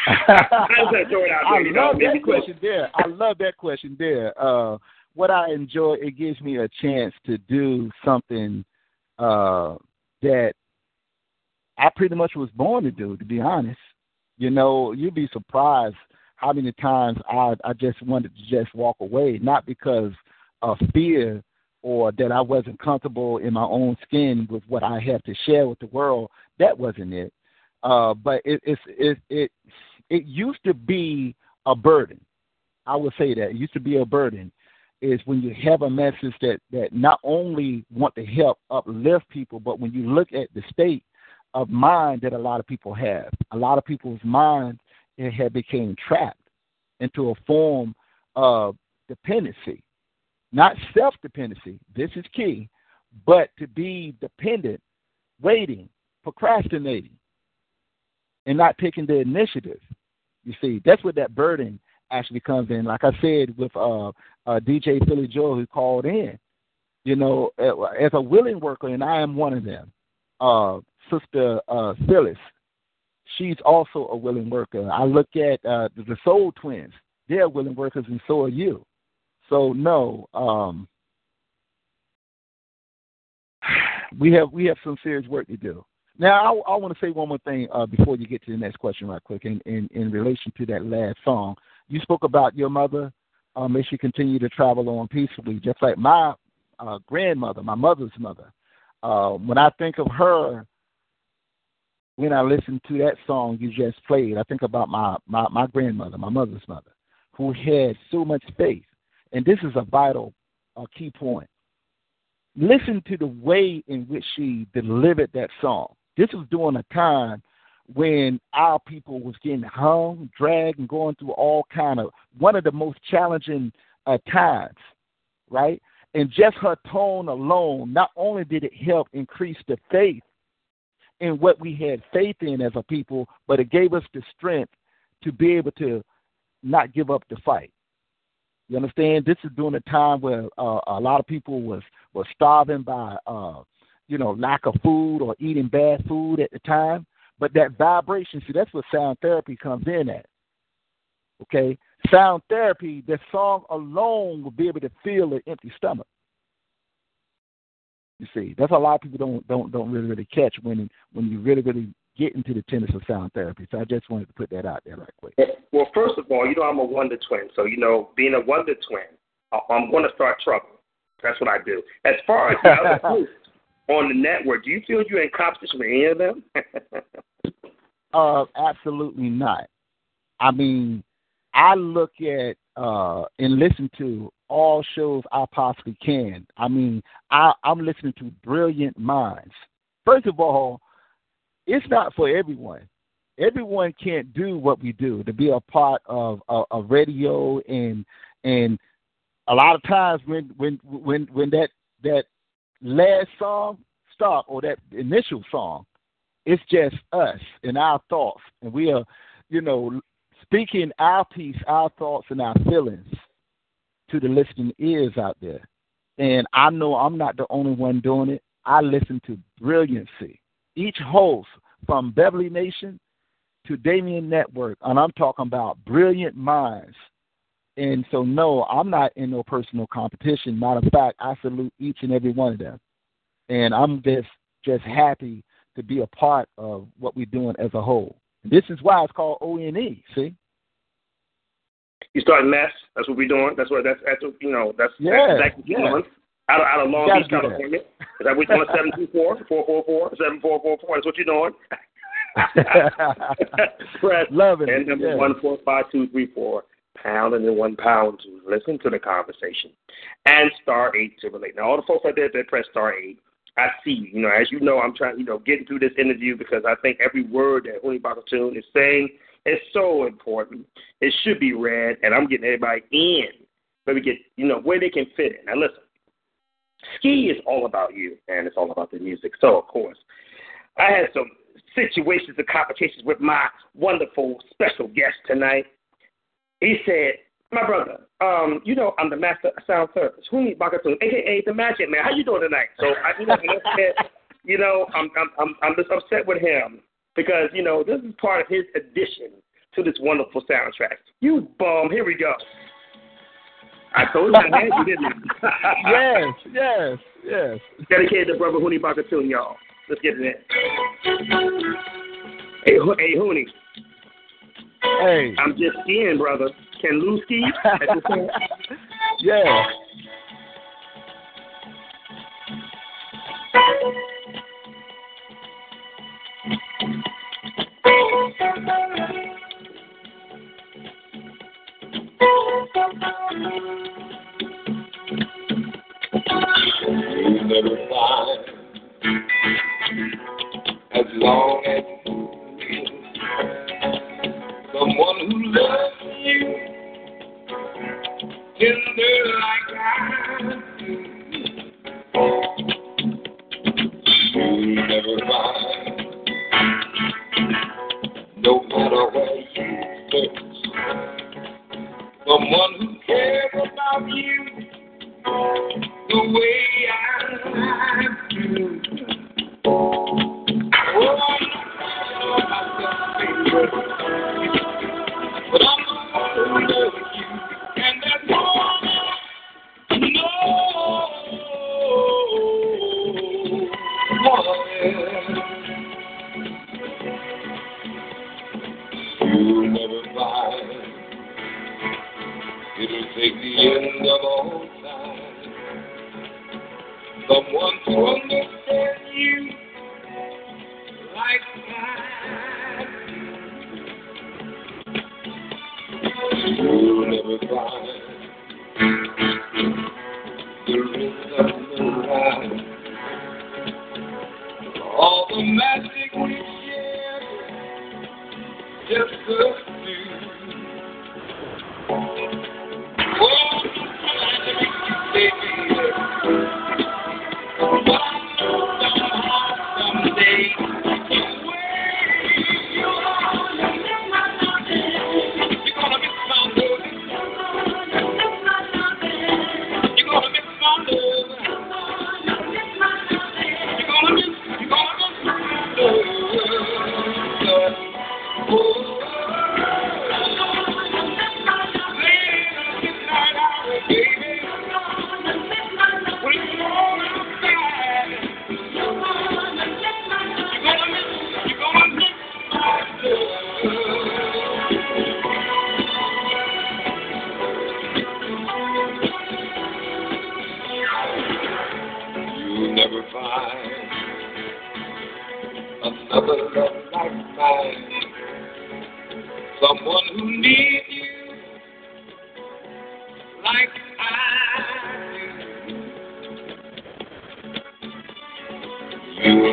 I just had to throw it out there. I know, love that question there. I love that question there. Uh, what I enjoy, it gives me a chance to do something uh, that I pretty much was born to do. To be honest, you know, you'd be surprised how many times I I just wanted to just walk away, not because of fear or that I wasn't comfortable in my own skin with what I have to share with the world. That wasn't it. Uh, but it, it's it it it used to be a burden. I would say that it used to be a burden. Is when you have a message that that not only want to help uplift people, but when you look at the state of mind that a lot of people have, a lot of people's minds had became trapped into a form of dependency, not self dependency. This is key, but to be dependent, waiting, procrastinating and not taking the initiative. You see, that's where that burden actually comes in. Like I said with uh, uh, DJ Philly Joe who called in, you know, as a willing worker, and I am one of them. Uh, Sister uh, Phyllis, she's also a willing worker. I look at uh, the Soul Twins; they're willing workers, and so are you. So no, um, we have we have some serious work to do. Now, I, I want to say one more thing uh, before you get to the next question, right quick. In, in in relation to that last song, you spoke about your mother. Uh, may she continue to travel on peacefully, just like my uh, grandmother, my mother's mother. Uh, when I think of her, when I listen to that song you just played, I think about my, my, my grandmother, my mother's mother, who had so much faith. And this is a vital uh, key point. Listen to the way in which she delivered that song. This was during a time when our people was getting hung, dragged, and going through all kind of one of the most challenging uh, times, right? And just her tone alone, not only did it help increase the faith in what we had faith in as a people, but it gave us the strength to be able to not give up the fight. You understand? This is during a time where uh, a lot of people was was starving by uh, you know lack of food or eating bad food at the time. But that vibration, see, that's what sound therapy comes in at. Okay, sound therapy, the song alone will be able to fill an empty stomach. You see, that's a lot of people don't don't don't really really catch when when you really really get into the tenets of sound therapy. So I just wanted to put that out there right quick. Well, first of all, you know I'm a wonder twin, so you know being a wonder twin, I'm going to start trouble. That's what I do. As far as the other groups on the network, do you feel you're in competition with any of them? uh, absolutely not. I mean, I look at uh, and listen to all shows I possibly can. I mean, I, I'm listening to brilliant minds. First of all, it's not for everyone. Everyone can't do what we do to be a part of a, a radio and and a lot of times when when when when that that last song stop or that initial song, it's just us and our thoughts, and we are, you know, speaking our piece, our thoughts, and our feelings to the listening ears out there. And I know I'm not the only one doing it. I listen to brilliancy. Each host, from Beverly Nation to Damien Network, and I'm talking about brilliant minds. And so, no, I'm not in no personal competition. Matter of fact, I salute each and every one of them. And I'm just just happy to be a part of what we're doing as a whole. This is why it's called ONE. See, you start mess. That's what we're doing. That's what that's that's what, you know that's yeah, that's exactly yeah. doing. Out of, out of Long Beach, California. Is that what you're doing? Seven two four four four four seven four four four. That's what you're doing. Press Love it. And number yeah. one four five two three four pound and then one pound to listen to the conversation. And star eight to relate. Now all the folks out there that press star eight, I see, you know, as you know, I'm trying, you know, getting through this interview because I think every word that Huni Bak Atun is saying is so important. It should be read, and I'm getting everybody in where we get, you know, where they can fit in. Now, listen, ski is all about you, and it's all about the music. So, of course, I had some situations and complications with my wonderful special guest tonight. He said, my brother, um, you know, I'm the master of sound therapist, Huni Bak Atun, aka the Magic Man. How you doing tonight? So I, you know, said, you know, I'm, I'm, I'm, I'm just upset with him because you know this is part of his addition to this wonderful soundtrack. You bum, here we go. I told you I had you, didn't I? yes, yes, yes. Dedicated to brother Huni Bak Atun, y'all. Let's get it in. Hey, hey, Huni. Hey. I'm just skiing, brother. Can Lou ski? yeah. You never find as long as you Someone who loves you tender like I do. You'll never find, no matter where you search, someone who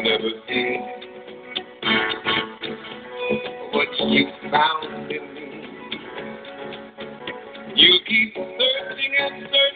Never see what you found in me. You keep searching and searching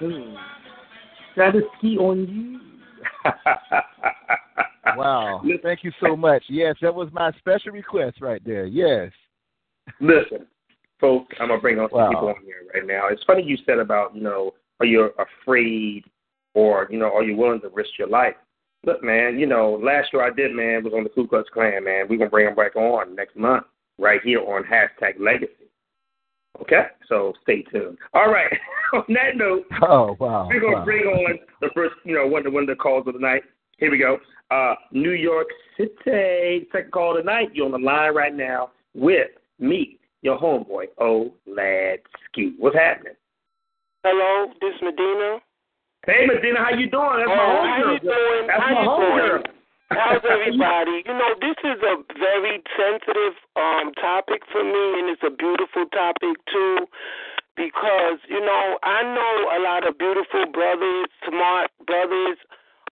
Bak Atun. That is key on you. Wow. Listen, Thank you so much. Yes, that was my special request right there. Yes. Listen, folks, I'm gonna bring on some Wow. people on here right now. It's funny you said about, you know, are you afraid or, you know, are you willing to risk your life? Look, man, you know, last show I did, man, was on the Ku Klux Klan, man. We're gonna bring them back on next month, right here on hashtag legacy. Okay? So stay tuned. All right. on that note, Oh wow. we're gonna wow. bring on the first, you know, one of the one of the calls of the night. Here we go. Uh, New York City, second call tonight. You're on the line right now with me, your homeboy, O Lad Ski. What's happening? Hello, this Medina. Hey, Medina, how you doing? That's my Oh, how homegirl. you doing? That's How my you homegirl. How's everybody? You know, this is a very sensitive um topic for me and it's a beautiful topic too because, you know, I know a lot of beautiful brothers, smart brothers,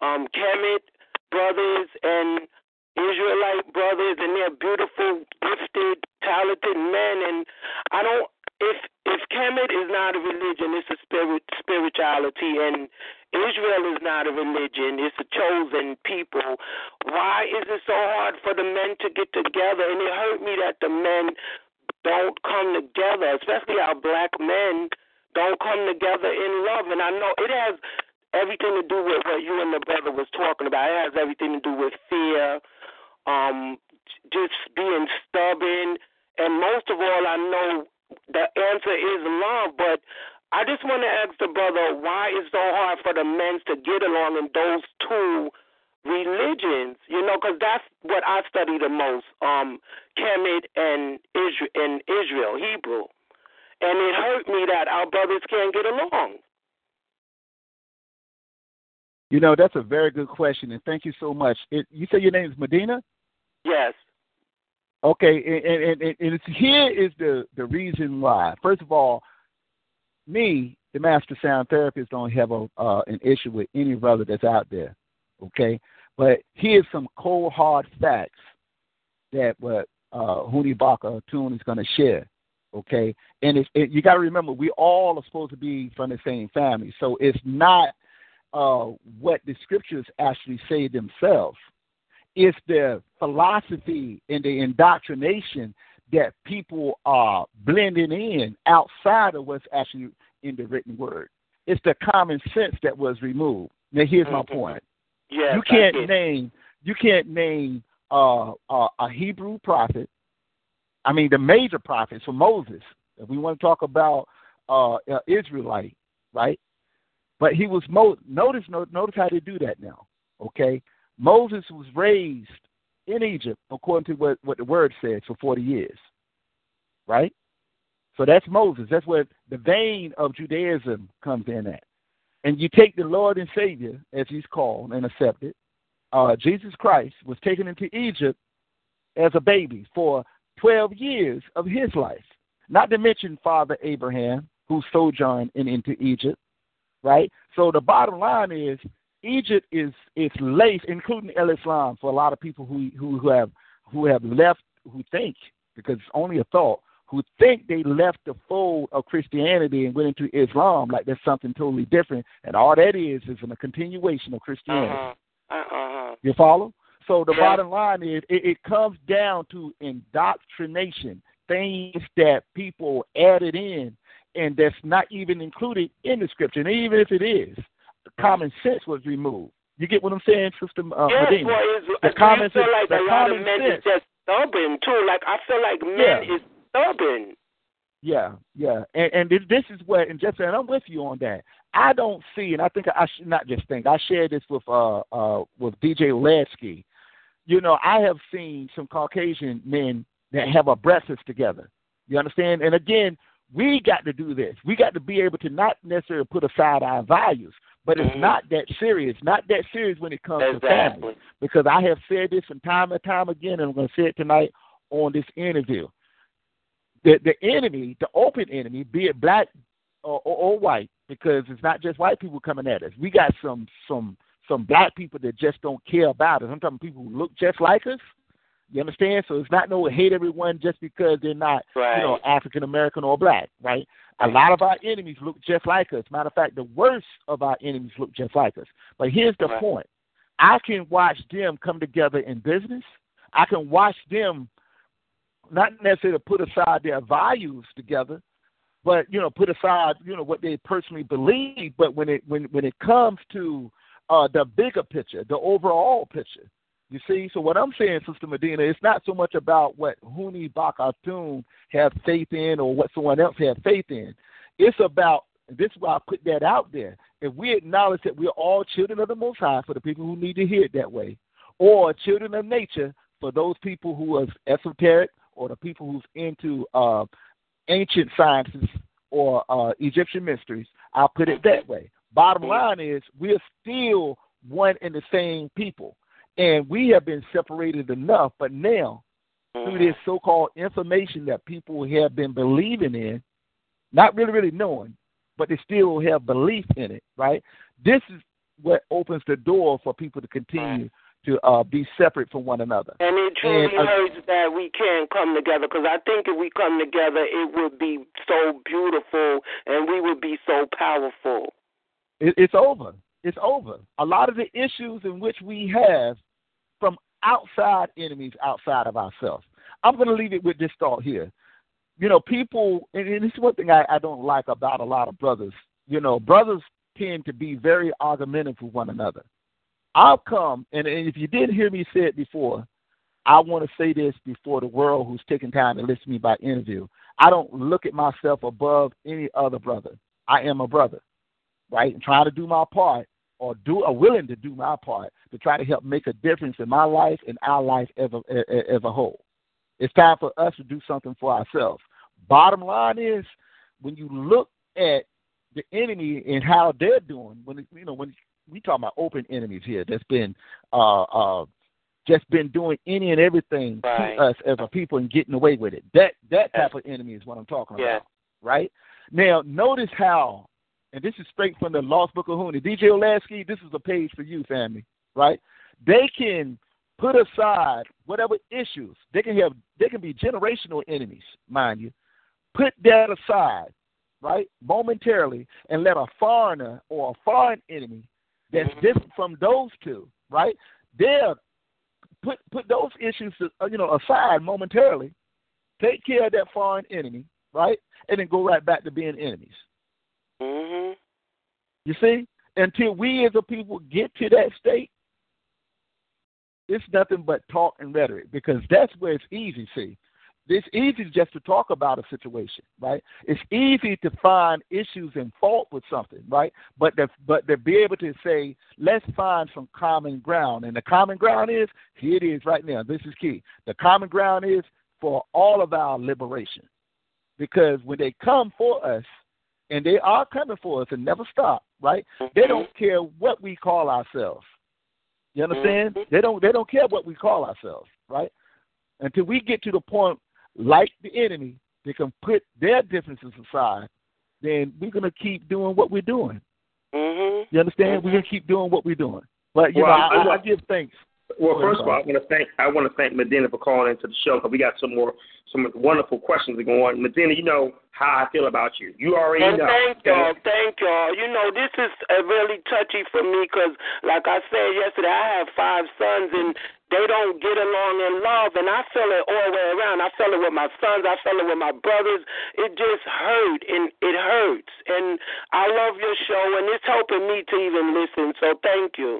um, Kemet brothers and Israelite brothers and they're beautiful, gifted, talented men and I don't if if Kemet is not a religion, it's a spirit spirituality and Israel is not a religion, it's a chosen people. Why is it so hard for the men to get together? And it hurt me that the men don't come together, especially our black men don't come together in love. And I know it has everything to do with what you and the brother was talking about. It has everything to do with fear, um, just being stubborn, and most of all, I know the answer is love. But I just want to ask the brother why it's so hard for the men to get along in those two religions, you know, because that's what I study the most, um, Kemet and Israel, and Israel, Hebrew. And it hurt me that our brothers can't get along. You know, that's a very good question, and thank you so much. It, you say your name is Medina? Yes. Okay, and, and, and, and it's, here is the, the reason why. First of all, me, the master sound therapist, don't have a uh, an issue with any brother that's out there. Okay, but here's some cold hard facts that what uh, Huni Bak Atun is going to share. Okay, and it's, it, you got to remember we all are supposed to be from the same family, so it's not uh, what the scriptures actually say themselves. It's the philosophy and the indoctrination that people are blending in outside of what's actually in the written word. It's the common sense that was removed. Now, here's my Mm-hmm. point. Yes, you can't I get it. name you can't name uh, uh, a Hebrew prophet. I mean, the major prophets for Moses. If we want to talk about uh, uh, Israelite, right? But he was Mo- notice no- notice how they do that now. Okay, Moses was raised in Egypt according to what what the word says for forty years, right? So that's Moses. That's where the vein of Judaism comes in at. And you take the Lord and Savior, as he's called and accepted, uh, Jesus Christ was taken into Egypt as a baby for 12 years of his life. Not to mention Father Abraham, who sojourned in, into Egypt, right? So the bottom line is Egypt is is laced, including El Islam, for a lot of people who who, who have who have left, who think because it's only a thought, who think they left the fold of Christianity and went into Islam like that's something totally different, and all that is is a continuation of Christianity. Uh-huh. Uh-huh. You follow? So the Yeah. bottom line is it, it comes down to indoctrination, things that people added in and that's not even included in the scripture. And even if it is, common sense was removed. You get what I'm saying, Sister uh, yes, Medina? it's, The I common feel sense- like the a lot of common men sense. is just stubborn too. Like I feel like men Yeah. is stubborn. Yeah, yeah, and and this- this is where, and just and I'm with you on that. I don't see, and I think I should not just think. I shared this with uh uh with DJ Oladski. You know, I have seen some Caucasian men that have a breakfast together. You understand? And again, we got to do this. We got to be able to not necessarily put aside our values, but it's Mhm. not that serious. Not that serious when it comes to family because I have said this from time and time again, and I'm going to say it tonight on this interview. The the enemy, the open enemy, be it black or, or, or white, because it's not just white people coming at us. We got some some some black people that just don't care about us. I'm talking people who look just like us. You understand? So it's not no hate everyone just because they're not Right. you know African American or black, right? A lot of our enemies look just like us. Matter of fact, the worst of our enemies look just like us. But here's the Right. point: I can watch them come together in business. I can watch them not necessarily put aside their values together, but you know, put aside you know what they personally believe. But when it when when it comes to uh, the bigger picture, the overall picture, you see. So what I'm saying, Sister Medina, it's not so much about what Huni Bak Atun have faith in or what someone else have faith in. It's about this is why I put that out there. If we acknowledge that we're all children of the Most High, for the people who need to hear it that way, or children of nature, for those people who are esoteric or the people who's into uh, ancient sciences or uh, Egyptian mysteries, I'll put it that way. Bottom line is we're still one and the same people, and we have been separated enough. But now, through this so-called information that people have been believing in, not really, really knowing, but they still have belief in it, right? This is what opens the door for people to continue to uh, be separate from one another. And it truly And, uh, hurts that we can't come together because I think if we come together, it would be so beautiful and we would be so powerful. It, it's over. It's over. A lot of the issues in which we have outside enemies outside of ourselves. I'm going to leave it with this thought here. You know, people, and, and this is one thing I, I don't like about a lot of brothers. You know, brothers tend to be very argumentative with one another. I'll come, and, and if you didn't hear me say it before, I want to say this before the world who's taking time to listen to me by interview. I don't look at myself above any other brother. I am a brother, right? And trying to do my part, or do, or willing to do my part to try to help make a difference in my life and our life as a, as a whole. It's time for us to do something for ourselves. Bottom line is, when you look at the enemy and how they're doing, when you know when we talk about open enemies here, that's been uh, uh, just been doing any and everything Right. to us as a people and getting away with it. That that type of enemy is what I'm talking Yeah. about, right? Now, notice how, and this is straight from the Lost Book of Huni. DJ Oladski, this is a page for you, family, right? They can put aside whatever issues. They can have they can be generational enemies, mind you. Put that aside, right? Momentarily and let a foreigner or a foreign enemy that's Mhm. different from those two, right? They'll put put those issues uh, you know aside momentarily, take care of that foreign enemy, right? And then go right back to being enemies. Mhm. You see? Until we as a people get to that state, it's nothing but talk and rhetoric because that's where it's easy, see. It's easy just to talk about a situation, right? It's easy to find issues and fault with something, right? But to, but to be able to say, let's find some common ground. And the common ground is, here it is right now. This is key. The common ground is for all of our liberation. Because when they come for us, and they are coming for us and never stop, right? They don't care what we call ourselves. You understand? Mhm. They don't they don't care what we call ourselves, right? Until we get to the point like the enemy, they can put their differences aside, then we're gonna keep doing what we're doing. Mhm. You understand? We're gonna keep doing what we're doing. But you Well, know, I, I- I give thanks. Well, first of all, I want to thank I want to thank Medina for calling into the show because we got some more some wonderful questions to go on. Medina, you know how I feel about you. You already And know. thank y'all, thank y'all. You know, this is uh, really touchy for me because, like I said yesterday, I have five sons and they don't get along in love, and I feel it all the way around. I feel it with my sons, I feel it with my brothers. It just hurt, and it hurts. And I love your show, and it's helping me to even listen. So thank you.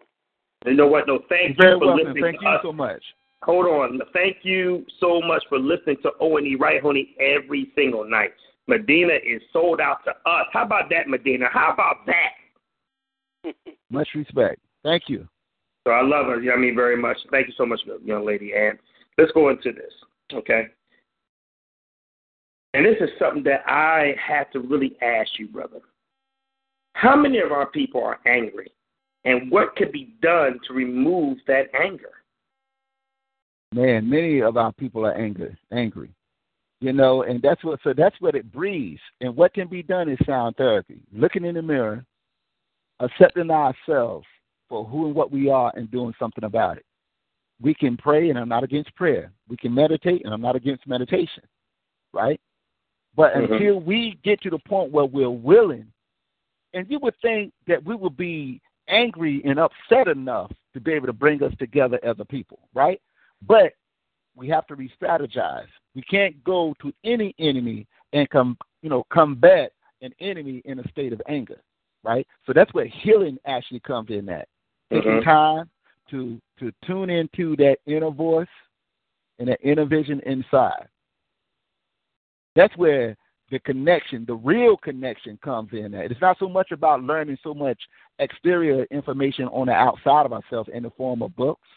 You know what? No, thank Very you for welcome. listening Thank to you us. so much. Hold on. Thank you so much for listening to O and E Right Honey every single night. Medina is sold out to us. How about that, Medina? How about that? Much respect. Thank you. So I love her. I mean, very much. Thank you so much, young lady. And let's go into this, okay? And this is something that I have to really ask you, brother. How many of our people are angry? And what could be done to remove that anger? Man, many of our people are angry angry. You know, and that's what so that's what it breeds. And what can be done is sound therapy. Looking in the mirror, accepting ourselves for who and what we are and doing something about it. We can pray and I'm not against prayer. We can meditate and I'm not against meditation. Right? But Mhm. until we get to the point where we're willing, and you would think that we would be angry and upset enough to be able to bring us together as a people, right? But we have to re-strategize. We can't go to any enemy and come, you know, combat an enemy in a state of anger, right? So that's where healing actually comes in. That taking Mhm. time to to tune into that inner voice and that inner vision inside. That's where the connection, the real connection, comes in. That it's not so much about learning so much exterior information on the outside of ourselves in the form of books,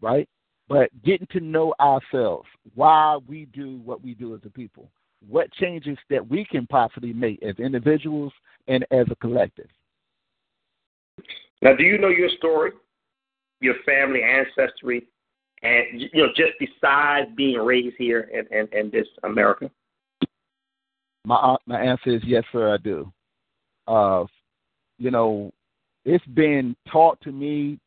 right? But getting to know ourselves, why we do what we do as a people, what changes that we can possibly make as individuals and as a collective. Now, do you know your story, your family ancestry, and you know just besides being raised here in, in, in this America? My my answer is yes, sir. I do. Uh, you know, it's been taught to me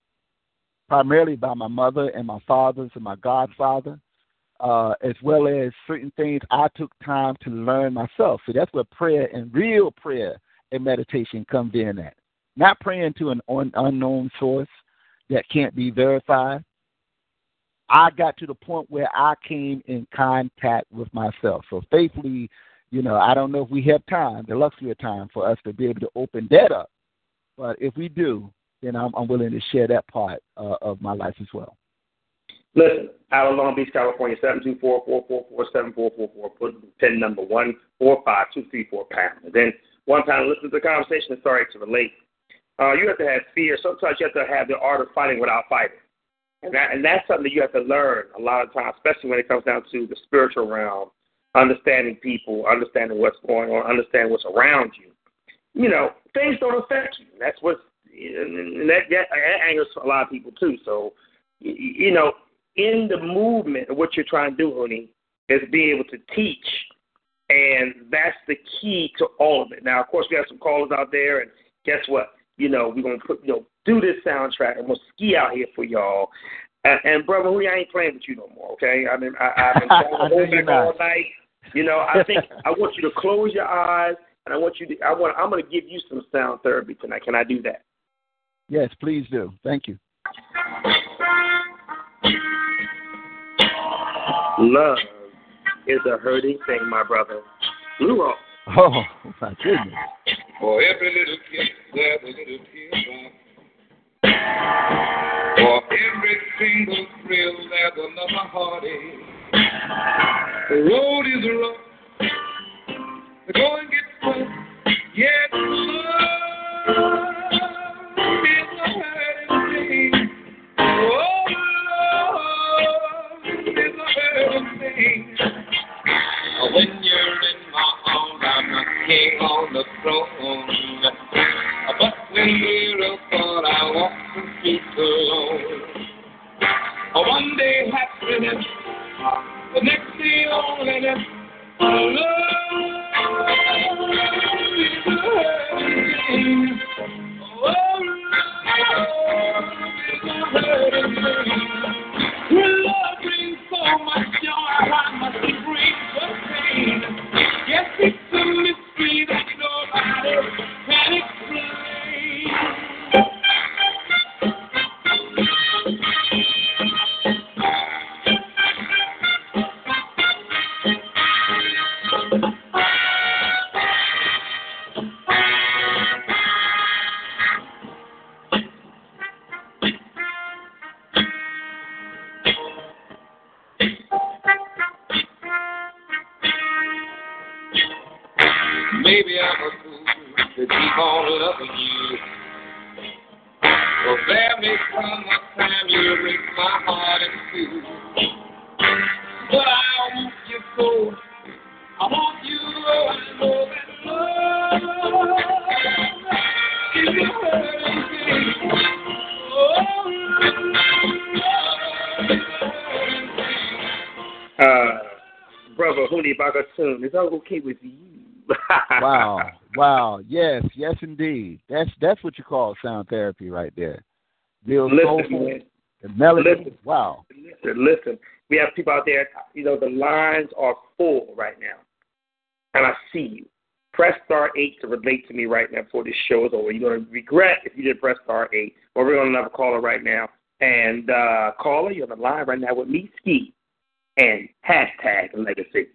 primarily by my mother and my fathers and my godfather, uh, as well as certain things I took time to learn myself. So that's where prayer and real prayer and meditation comes in at. Not praying to an un- unknown source that can't be verified. I got to the point where I came in contact with myself. So faithfully, you know, I don't know if we have time, the luxury of time for us to be able to open that up. But if we do, then I'm, I'm willing to share that part uh, of my life as well. Listen, out of Long Beach, California, seven two four four four four seven four four four. Put pin number one four five two three four pound. And then one time, listen to the conversation and sorry to relate. Uh, you have to have fear. Sometimes you have to have the art of fighting without fighting, and that and that's something that you have to learn a lot of times, especially when it comes down to the spiritual realm, understanding people, understanding what's going on, understanding what's around you. You know, things don't affect you. That's what and that, that, that angers a lot of people too. So, you, know, in the movement of what you're trying to do, Huni, is be able to teach And that's the key to all of it. Now, of course, we have some callers out there, and guess what? You know, we're gonna put you know do this soundtrack. I'm gonna ski out here for y'all. And, and brother, we ain't playing with you no more. Okay? I mean, I, I've been to back all night. You know, I think I want you to close your eyes, and I want you to. I want. I'm gonna give you some sound therapy tonight. Can I do that? Yes, please do. Thank you. Love is a hurting thing, my brother. Blue Rock. Oh my goodness. For every little kiss, there's a little teardrop. For every single thrill, there's another heartache. The road is rough. The going gets tough. Yet love is oh, a hurting thing. Oh, love is a hurting thing. When you're in my arms, I'm a king on the throne. But when we're apart, I walk the streets alone. One day happiness, the next thing. Oh, love is a hurting thing. Love brings so much joy, why must it bring the pain? Yes, it's a mystery that nobody okay with you? Wow. Wow. Yes, yes indeed. That's that's what you call sound therapy right there. Real Listen, soulful. man. The melody. Listen. Wow. Listen, listen. We have people out there, you know, the lines are full right now. And I see you. Press star 8 to relate to me right now before this show is over. You're going to regret if you didn't press star 8. But we're going to have a caller right now. And uh, caller, you're on the line right now with me, Ski, and hashtag legacy.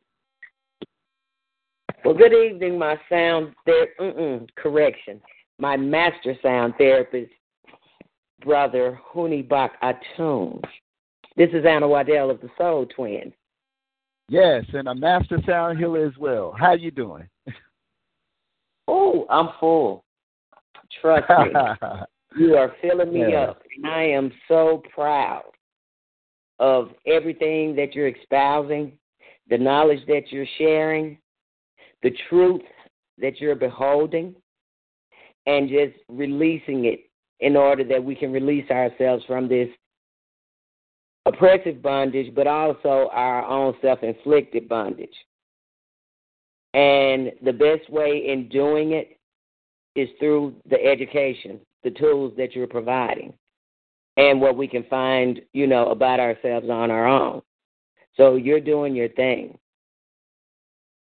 Well, good evening, my sound correction. My master sound therapist, brother Huni Bak Atun. This is Anna Waddell of the Soul Twins. Yes, and a master sound healer as well. How you doing? Oh, I'm full. Trust me. You are filling me Yeah. up. And I am so proud of everything that you're espousing, the knowledge that you're sharing, the truth that you're beholding, and just releasing it in order that we can release ourselves from this oppressive bondage, but also our own self inflicted bondage. And the best way in doing it is through the education, the tools that you're providing, and what we can find, you know, about ourselves on our own. So you're doing your thing.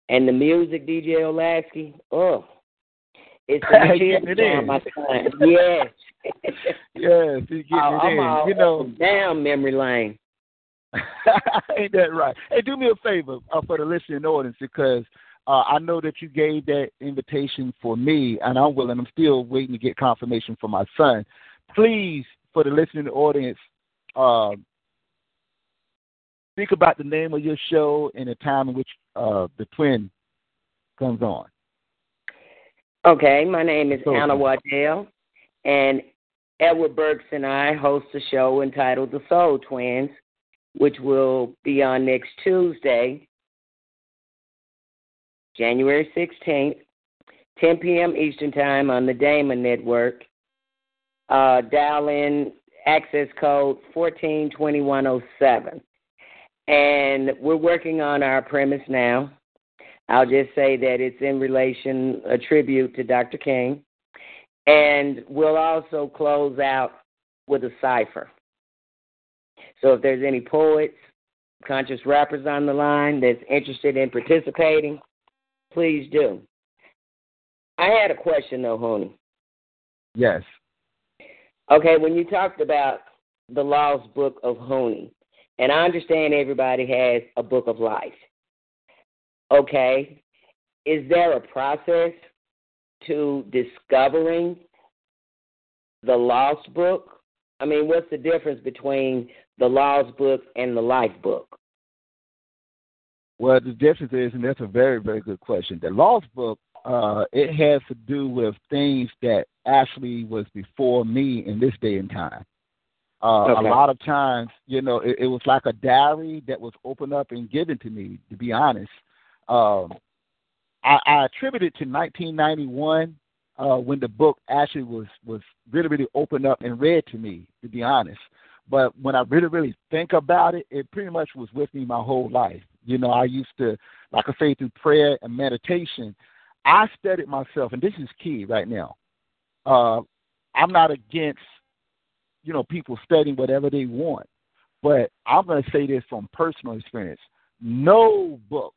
And the music, DJ Oladski, oh, it's a it down in. my spine. Yes. yes, he's getting I'm it all. You know, down memory lane. ain't that right? Hey, do me a favor uh, for the listening audience because uh, I know that you gave that invitation for me, and I'm willing. I'm still waiting to get confirmation for my son. Please, for the listening audience, uh, speak about the name of your show and the time in which uh, the twin comes on. Okay, my name is Okay. Anna Waddell, and Edward Burks and I host a show entitled The Soul Twins, which will be on next Tuesday, January 16th, 10 p.m. Eastern Time on the Damon Network. Uh, dial in access code 142107. And we're working on our premise now. I'll just say that it's in relation, a tribute to Dr. King. And we'll also close out with a cipher. So if there's any poets, conscious rappers on the line that's interested in participating, please do. I had a question though, Huni. Yes. Okay, when you talked about the lost book of Huni, and I understand everybody has a book of life. Okay, is there a process to discovering the lost book? I mean, what's the difference between the lost book and the life book? Well, the difference is, and that's a very, very good question. The lost book, uh, it has to do with things that actually was before me in this day and time. Uh, Okay. A lot of times, you know, it, it was like a diary that was opened up and given to me. To be honest, um, I, I attribute it to 1991 uh, when the book actually was was really, really opened up and read to me. To be honest, but when I really, really think about it, it pretty much was with me my whole life. You know, I used to, like I say, through prayer and meditation, I studied myself, and this is key right now. Uh, I'm not against, you know, people studying whatever they want, but I'm going to say this from personal experience. No book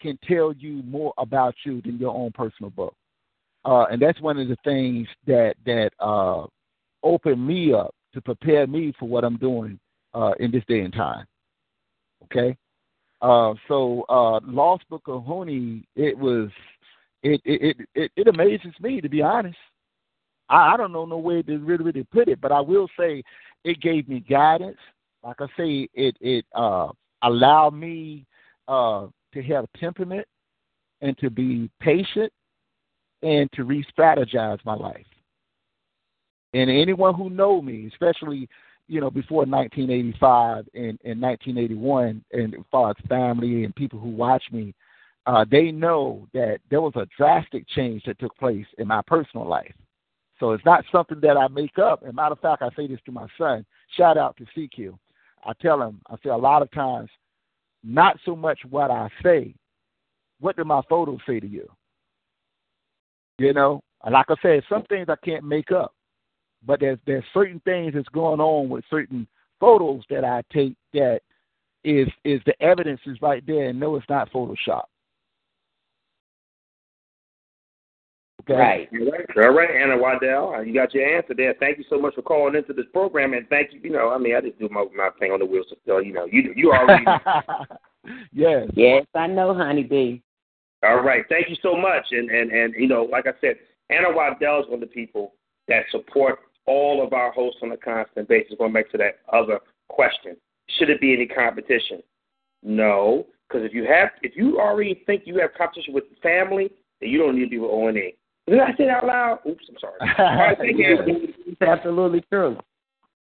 can tell you more about you than your own personal book, uh, and that's one of the things that that uh, opened me up to prepare me for what I'm doing uh, in this day and time. Okay. Uh, so uh, Lost Book of Huni, it was it it, it it it amazes me to be honest. I, I don't know no way to really really put it, but I will say it gave me guidance. Like I say, it it uh, allowed me uh, to have temperament and to be patient and to re-strategize my life. And anyone who know me, especially you know before 1985 and, and 1981, and far as family and people who watch me, uh, they know that there was a drastic change that took place in my personal life. So it's not something that I make up. As a matter of fact, I say this to my son. Shout out to CQ. I tell him, I say a lot of times, not so much what I say, what do my photos say to you? You know, like I said, some things I can't make up, but there's there's certain things that's going on with certain photos that I take that is is the evidence is right there, and no, it's not Photoshop. Okay. Right. All right, all right, Anna Waddell, uh, you got your answer there. Thank you so much for calling into this program, and thank you. You know, I mean, I just do my my thing on the wheels, so you know, you you already. yes. Yes, I know, honeybee. all right, thank you so much, and and and you know, like I said, Anna Waddell is one of the people that support all of our hosts on a constant basis. Going back to that other question, should it be any competition? No, because if you have, if you already think you have competition with family, then you don't need to be with O and A. Did I say that out loud? Oops, I'm sorry. Right, thank you. Absolutely true.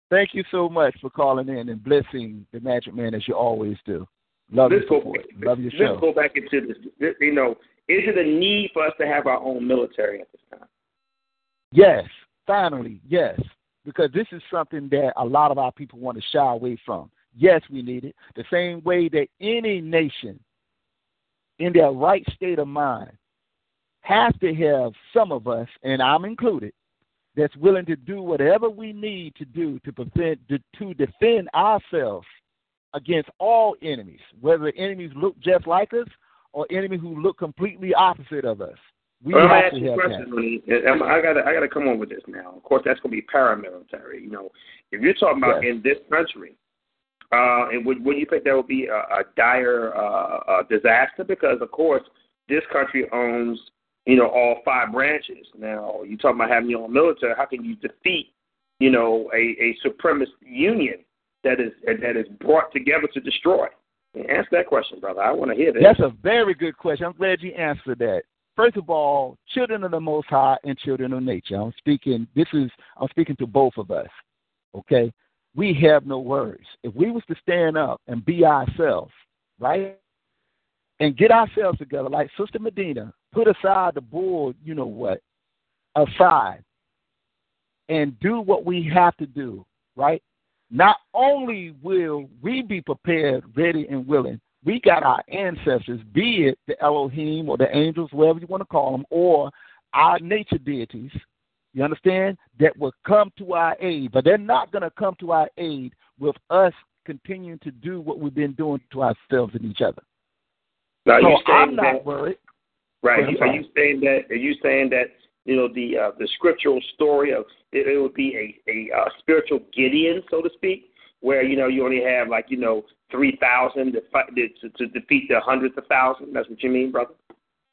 Thank you so much for calling in and blessing the Magic Man as you always do. Love your Let's go, support. Love your let's show. go back into. This- You know, is it a need for us to have our own military at this time? Yes, finally, yes. Because this is something that a lot of our people want to shy away from. Yes, we need it. The same way that any nation in their right state of mind has to have some of us, and I'm included, that's willing to do whatever we need to do to prevent to, to defend ourselves against all enemies, whether enemies look just like us or enemies who look completely opposite of us. We Well, have to have question, that. I got I got to come on with this now. Of course, that's going to be paramilitary. You know, if you're talking about Yes. in this country, uh, and would would you think that would be a, a dire uh, uh, disaster? Because of course, this country owns you know all five branches. Now, you talking about having your own military? How can you defeat you know a a supremacist union that is that is brought together to destroy? Answer that question, brother. I want to hear this. That's a very good question. I'm glad you answered that. First of all, children of the Most High and children of nature. I'm speaking. This is I'm speaking to both of us. Okay, we have no worries. If we was to stand up and be ourselves, right, and get ourselves together, like Sister Medina, put aside the bull, you know what, aside, and do what we have to do, right? Not only will we be prepared, ready, and willing, we got our ancestors, be it the Elohim or the angels, whatever you want to call them, or our nature deities, you understand, that will come to our aid. But they're not going to come to our aid with us continuing to do what we've been doing to ourselves and each other. Now, so I'm not worried. Right? Are you saying that? Are you saying that you know the uh, the scriptural story of it, it would be a a uh, spiritual Gideon, so to speak, where you know you only have like you know three thousand to, fight- to to defeat the hundreds of thousands. That's what you mean, brother?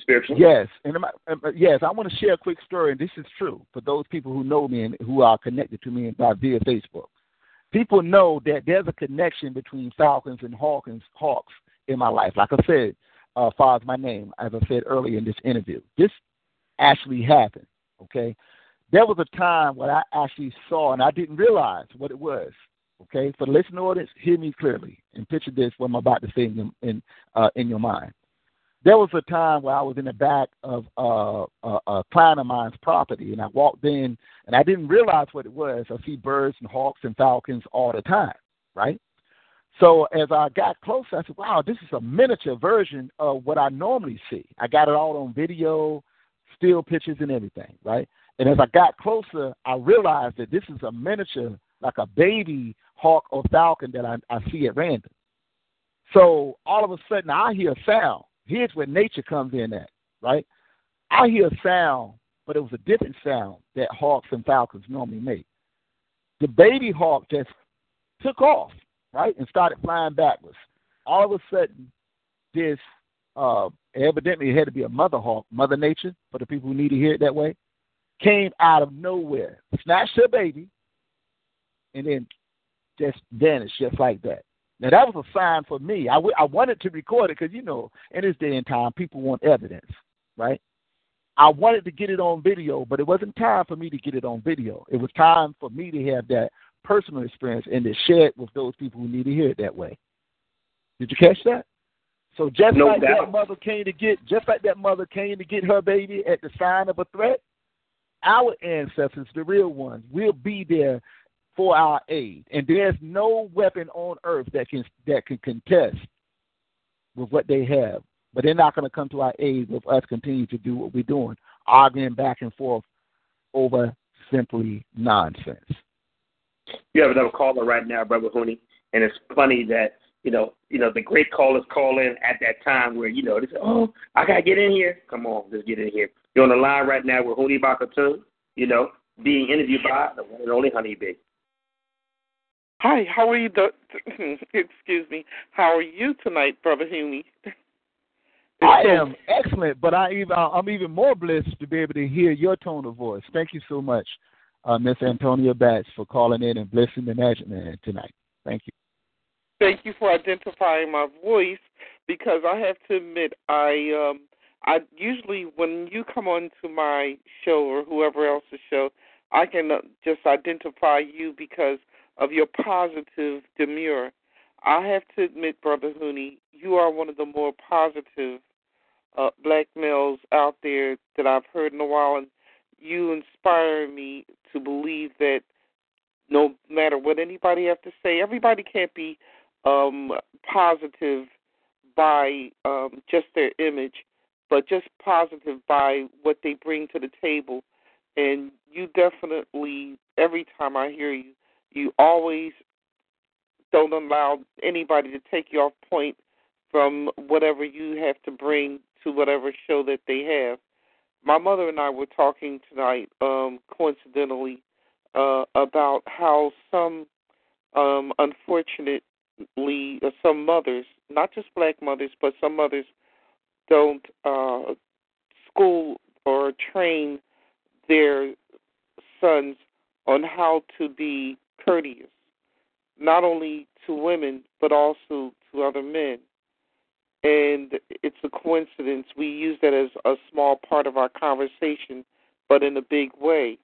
Spiritual. Yes, and I- yes, I want to share a quick story, and this is true for those people who know me and who are connected to me by via Facebook. People know that there's a connection between Falcons and Hawkins, Hawks in my life. Like I said, uh, my name, as I said earlier in this interview, this actually happened. Okay, there was a time when I actually saw, and I didn't realize what it was. Okay, for the listening audience, hear me clearly and picture this what I'm about to say in in, uh, in your mind there was a time where I was in the back of uh, a, a client of mine's property, and I walked in, and I didn't realize what it was. I see birds and hawks and falcons all the time, right? So as I got closer, I said, "Wow, this is a miniature version of what I normally see." I got it all on video, still pictures, and everything, right? And as I got closer, I realized that this is a miniature, like a baby hawk or falcon that I, I see at random. So all of a sudden, I hear a sound. Here's where nature comes in at, right? I hear a sound, but it was a different sound that hawks and falcons normally make. The baby hawk just took off, right, and started flying backwards. All of a sudden, this uh, evidently it had to be a mother hawk, Mother Nature, for the people who need to hear it that way, came out of nowhere, snatched her baby, and then just vanished just like that. Now that was a sign for me. I, w- I wanted to record it because you know in this day and time people want evidence, right? I wanted to get it on video, but it wasn't time for me to get it on video. It was time for me to have that personal experience and to share it with those people who need to hear it that way. Did you catch that? So just No like doubt. that mother came to get, just like that mother came to get her baby at the sign of a threat, our ancestors, the real ones, will be there for our aid. And there's no weapon on earth that can that can contest with what they have. But they're not going to come to our aid with us continuing to do what we're doing, arguing back and forth over simply nonsense. You have another caller right now, brother Huni, and it's funny that you know, you know, the great callers call in at that time where you know they say, "Oh, I gotta get in here." Come on, just get in here. You're on the line right now with Huni Bak Atun, you know, being interviewed by the one and only Honeybee. Hi, how are you? Do- Excuse me. How are you tonight, brother Hume? I am excellent, but I even I'm even more blessed to be able to hear your tone of voice. Thank you so much, uh, Miss Antonia Batts, for calling in and blessing the Magic Man tonight. Thank you. Thank you for identifying my voice because I have to admit I um I usually when you come on to my show or whoever else's show, I can uh, just identify you because of your positive demeanor. I have to admit, brother Huni, you are one of the more positive uh, black males out there that I've heard in a while, and you inspire me to believe that no matter what anybody has to say, everybody can't be um, positive by um, just their image, but just positive by what they bring to the table. And you definitely, every time I hear you, you always don't allow anybody to take you off point from whatever you have to bring to whatever show that they have. My mother and I were talking tonight, um, coincidentally, uh, about how some, um, unfortunately, uh, some mothers, not just black mothers, but some mothers, don't uh, school or train their sons on how to be courteous, not only to women, but also to other men. And it's a coincidence. We use that as a small part of our conversation, but in a big way.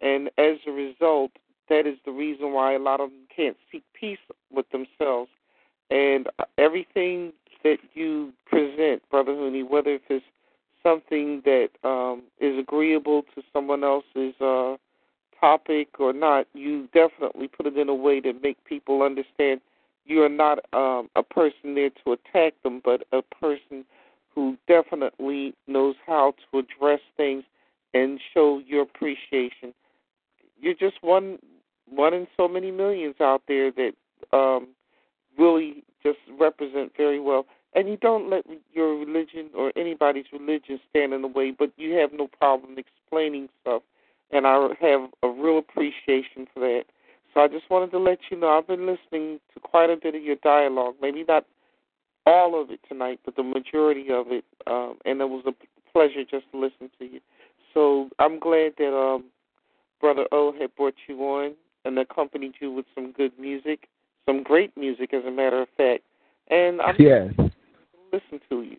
And as a result, that is the reason why a lot of them can't seek peace with themselves. And everything that you present, Brother Huni, whether if it's something that um, is agreeable to someone else's uh, topic or not, you definitely put it in a way to make people understand you are not um, a person there to attack them, but a person who definitely knows how to address things and show your appreciation. You're just one one in so many millions out there that um, really just represent very well. And you don't let your religion or anybody's religion stand in the way, but you have no problem explaining stuff. And I have a real appreciation for that. So I just wanted to let you know I've been listening to quite a bit of your dialogue. Maybe not all of it tonight, but the majority of it. Um, and it was a pleasure just to listen to you. So I'm glad that um, Brother O had brought you on and accompanied you with some good music, some great music, as a matter of fact. And I'm yes. listen to you.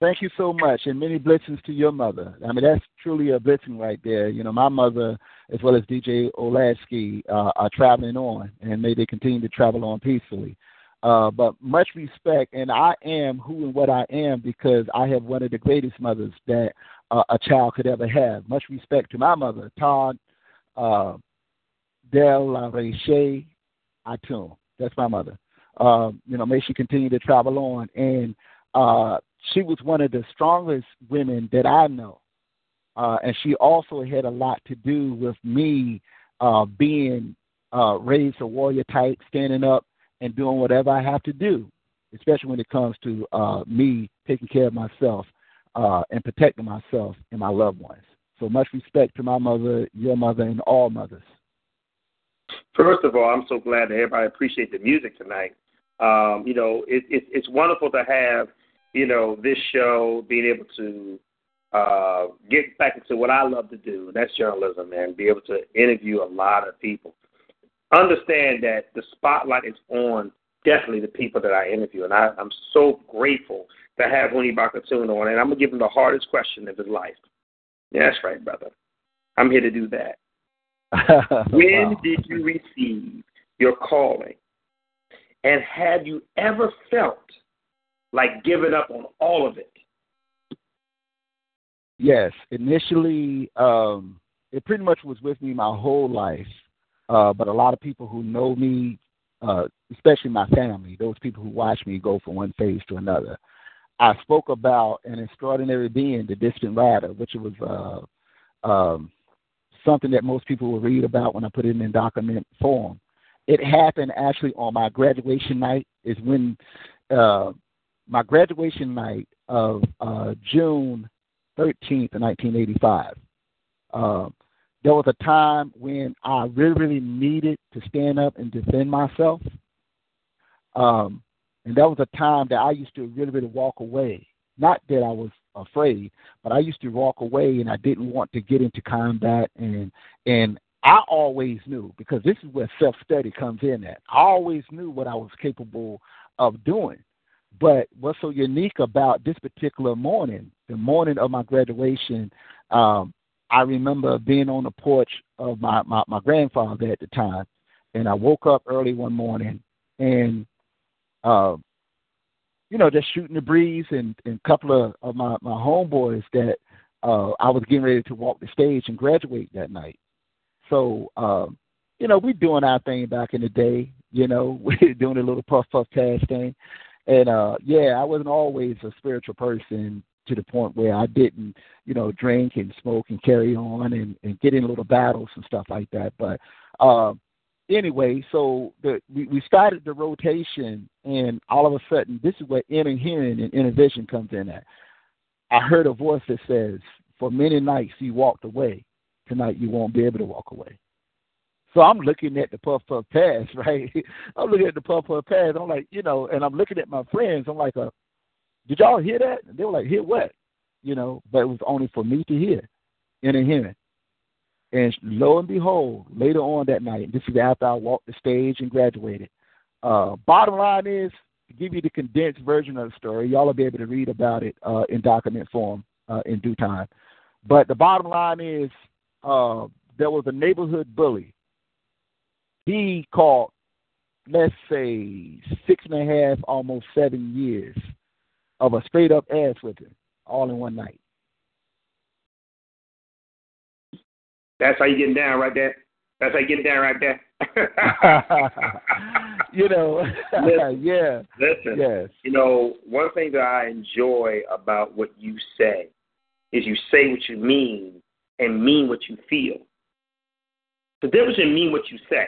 Thank you so much, and many blessings to your mother. I mean, that's truly a blessing right there. You know, my mother, as well as DJ Oladski, uh, are traveling on, and may they continue to travel on peacefully. Uh, but much respect, and I am who and what I am because I have one of the greatest mothers that uh, a child could ever have. Much respect to my mother, Todd uh, Del Reche Atum. That's my mother. Uh, you know, may she continue to travel on. And uh, she was one of the strongest women that I know. Uh, and she also had a lot to do with me uh, being uh, raised a warrior type, standing up and doing whatever I have to do, especially when it comes to uh, me taking care of myself uh, and protecting myself and my loved ones. So much respect to my mother, your mother, and all mothers. First of all, I'm so glad that everybody appreciate the music tonight. Um, you know, it, it, it's wonderful to have you know, this show, being able to uh, get back into what I love to do, and that's journalism, and be able to interview a lot of people. Understand that the spotlight is on definitely the people that I interview, and I, I'm so grateful to have Huni Bak Atun on, and I'm going to give him the hardest question of his life. Yeah, that's right, brother. I'm here to do that. when wow. did you receive your calling? And have you ever felt like giving up on all of it? Yes, initially, um, it pretty much was with me my whole life. Uh, but a lot of people who know me, uh, especially my family, those people who watch me go from one phase to another. I spoke about an extraordinary being, the distant rider, which was uh, um, something that most people will read about when I put it in document form. It happened actually on my graduation night. Is when uh, my graduation night of uh, June 13th, 1985. Uh, there was a time when I really, really needed to stand up and defend myself. Um, and that was a time that I used to really, really walk away. Not that I was afraid, but I used to walk away and I didn't want to get into combat and and I always knew because this is where self study comes in at. I always knew what I was capable of doing. But what's so unique about this particular morning, the morning of my graduation, um, I remember being on the porch of my, my, my grandfather at the time, and I woke up early one morning and, uh, you know, just shooting the breeze and, and a couple of, of my, my homeboys that uh, I was getting ready to walk the stage and graduate that night. So, um, you know, we doing our thing back in the day. You know, we're doing a little puff puff pass thing. And uh yeah, I wasn't always a spiritual person to the point where I didn't, you know, drink and smoke and carry on and, and get in little battles and stuff like that. But uh, anyway, so the we, we started the rotation and all of a sudden this is where inner hearing and inner vision comes in at. I heard a voice that says, For many nights you walked away, tonight you won't be able to walk away. So I'm looking at the puff puff pass, right? I'm looking at the puff puff pass. I'm like, you know, and I'm looking at my friends. I'm like, uh, did y'all hear that? And they were like, hear what? You know, but it was only for me to hear, in a hearing. And lo and behold, later on that night, this is after I walked the stage and graduated. Uh, bottom line is, to give you the condensed version of the story, y'all will be able to read about it uh, in document form uh, in due time. But the bottom line is, uh, there was a neighborhood bully he caught, let's say, six and a half, almost seven years of a straight up ass whipping all in one night. That's how you getting down right there. That's how you getting down right there. you know, Listen, yeah, Listen, yes, you know, one thing that I enjoy about what you say is you say what you mean and mean what you feel. The difference in mean what you say.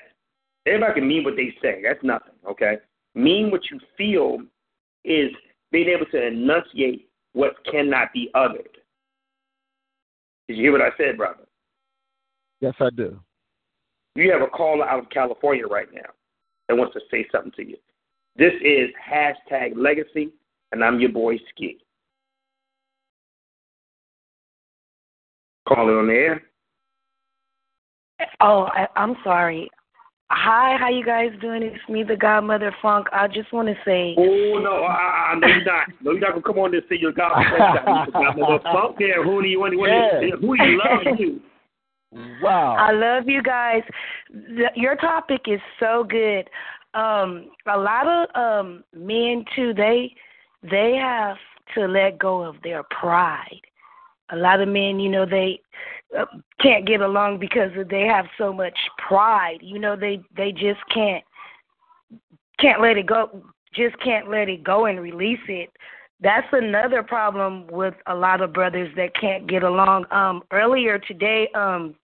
Everybody can mean what they say. That's nothing, okay? Mean what you feel is being able to enunciate what cannot be uttered. Did you hear what I said, brother? yes, I do. You have a caller out of California right now that wants to say something to you. This is hashtag legacy, and I'm your boy Ski. Caller on the air. Oh, I, I'm sorry. Hi, how you guys doing? It's me, the Godmother Funk. I just want to say, Oh no, I, I no you're not. No, you're not gonna come on there and say you're God. You're funk there. Who do you want? Yeah. Who do you love you? Wow. I love you guys. The, your topic is so good. Um, a lot of um men too. They they have to let go of their pride. A lot of men, you know, they can't get along because they have so much pride. You know, they they just can't can't let it go. Just can't let it go and release it. That's another problem with a lot of brothers that can't get along. Um, earlier today, um,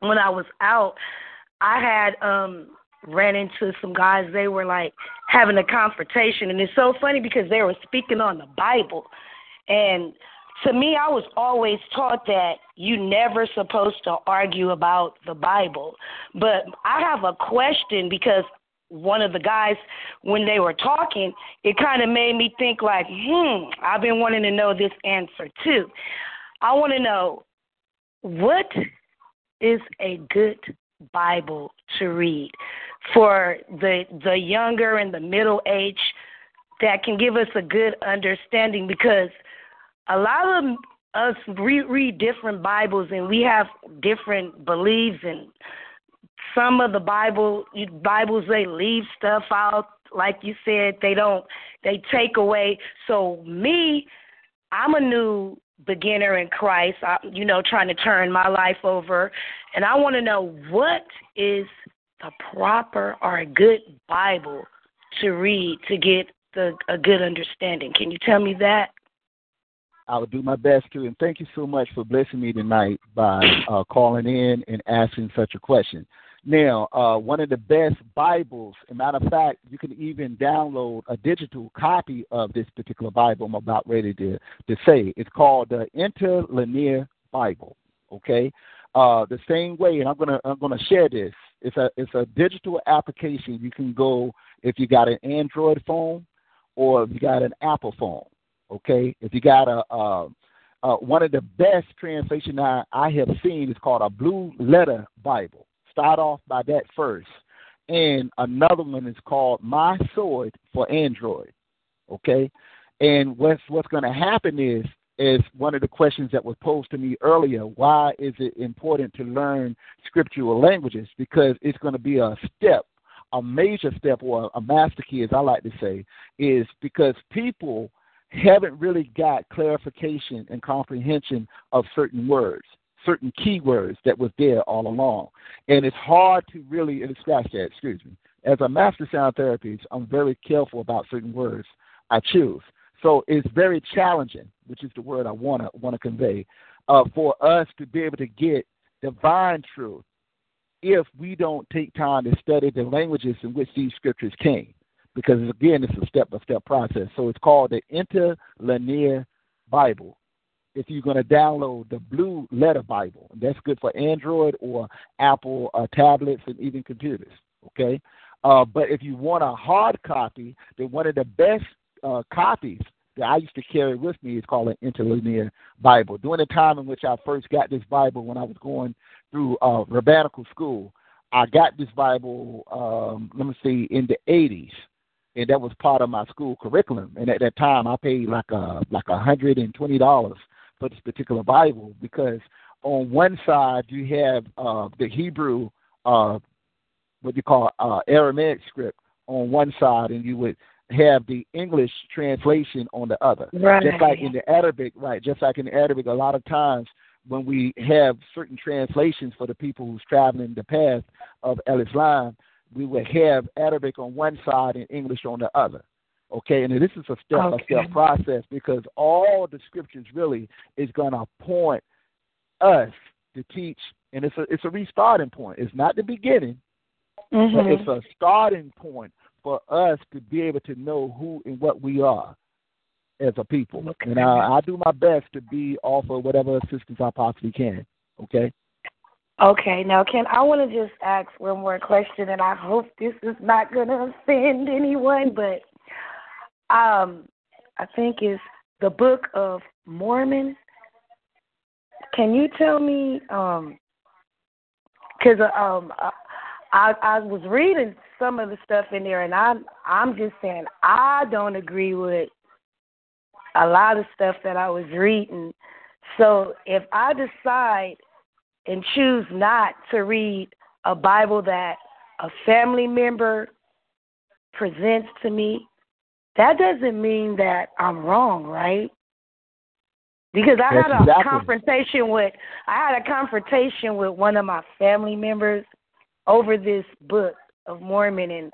when I was out, I had um ran into some guys. They were like having a confrontation, and it's so funny because they were speaking on the Bible, and to me, I was always taught that you never supposed to argue about the Bible. But I have a question because one of the guys, when they were talking, it kind of made me think like, hmm, I've been wanting to know this answer too. I want to know what is a good Bible to read for the the younger and the middle age that can give us a good understanding because a lot of us re- read different Bibles and we have different beliefs and some of the Bible Bibles they leave stuff out like you said they don't they take away. So me I'm a new beginner in Christ. I, you know trying to turn my life over. And I want to know what is the proper or a good Bible to read to get the a good understanding. Can you tell me that I will do my best to, and thank you so much for blessing me tonight by uh, calling in and asking such a question. Now, uh, one of the best Bibles, a matter of fact, you can even download a digital copy of this particular Bible I'm about ready to, to say. It's called the Interlinear Bible. Okay, uh, the same way, and I'm gonna I'm gonna share this. It's a it's a digital application. You can go if you got an Android phone or if you got an Apple phone. Okay, if you got a one of the best translation I, I have seen is called a Blue Letter Bible. Start off by that first, and another one is called My Sword for Android. Okay, and what's what's going to happen is is one of the questions that was posed to me earlier. Why is it important to learn scriptural languages? Because it's going to be a step, a major step, or a master key, as I like to say, is because people haven't really got clarification and comprehension of certain words, certain key words that was there all along. And it's hard to really, and scratch that, excuse me. As a master sound therapist, I'm very careful about certain words I choose. So it's very challenging, which is the word I want to want to convey, uh, for us to be able to get divine truth if we don't take time to study the languages in which these scriptures came because again, it's a step by step process. So it's called the Interlinear Bible. If you're going to download the Blue Letter Bible, that's good for Android or Apple uh, tablets and even computers. Okay, uh, but if you want a hard copy, then one of the best uh, copies that I used to carry with me is called an Interlinear Bible. During the time in which I first got this Bible, when I was going through uh, rabbinical school, I got this Bible. Um, let me see, in the 80s and that was part of my school curriculum. And at that time, I paid like a like a hundred and twenty dollars for this particular Bible because on one side you have uh, the Hebrew, uh, what you call uh, Aramaic script on one side, and you would have the English translation on the other. Right. Just like in the Arabic, right? Just like in the Arabic, a lot of times when we have certain translations for the people who's traveling the path of El Islam, we would have Arabic on one side and English on the other. Okay, and this is a step by step process because all the scriptures really is going to point us to teach, and it's a it's a restarting point. It's not the beginning, mm-hmm. but it's a starting point for us to be able to know who and what we are as a people. Okay. And I, I do my best to be offer whatever assistance I possibly can. Okay. Okay, now Ken, I want to just ask one more question, and I hope this is not going to offend anyone, but um, I think it's the Book of Mormon. Can you tell me? Um, because um, I I was reading some of the stuff in there, and I'm I'm just saying I don't agree with a lot of stuff that I was reading. So if I decide and choose not to read a Bible that a family member presents to me, that doesn't mean that I'm wrong, right? Because I That's had a exactly. confrontation with I had a confrontation with one of my family members over this book of Mormon and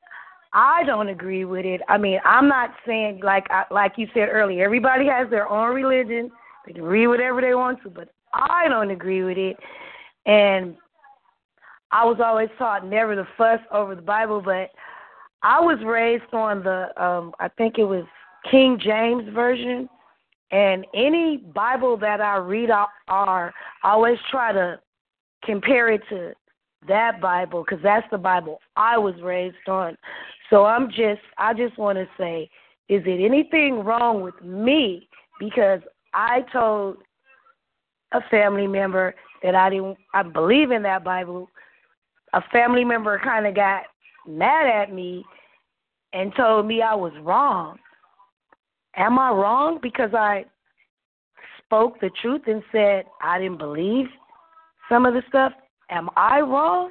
I don't agree with it. I mean, I'm not saying like I, like you said earlier, everybody has their own religion. They can read whatever they want to, but I don't agree with it. And I was always taught never to fuss over the Bible, but I was raised on the um I think it was King James version. And any Bible that I read are I always try to compare it to that Bible because that's the Bible I was raised on. So I'm just I just want to say, is it anything wrong with me because I told a family member that I didn't I believe in that Bible. A family member kind of got mad at me and told me I was wrong. Am I wrong because I spoke the truth and said I didn't believe some of the stuff? Am I wrong?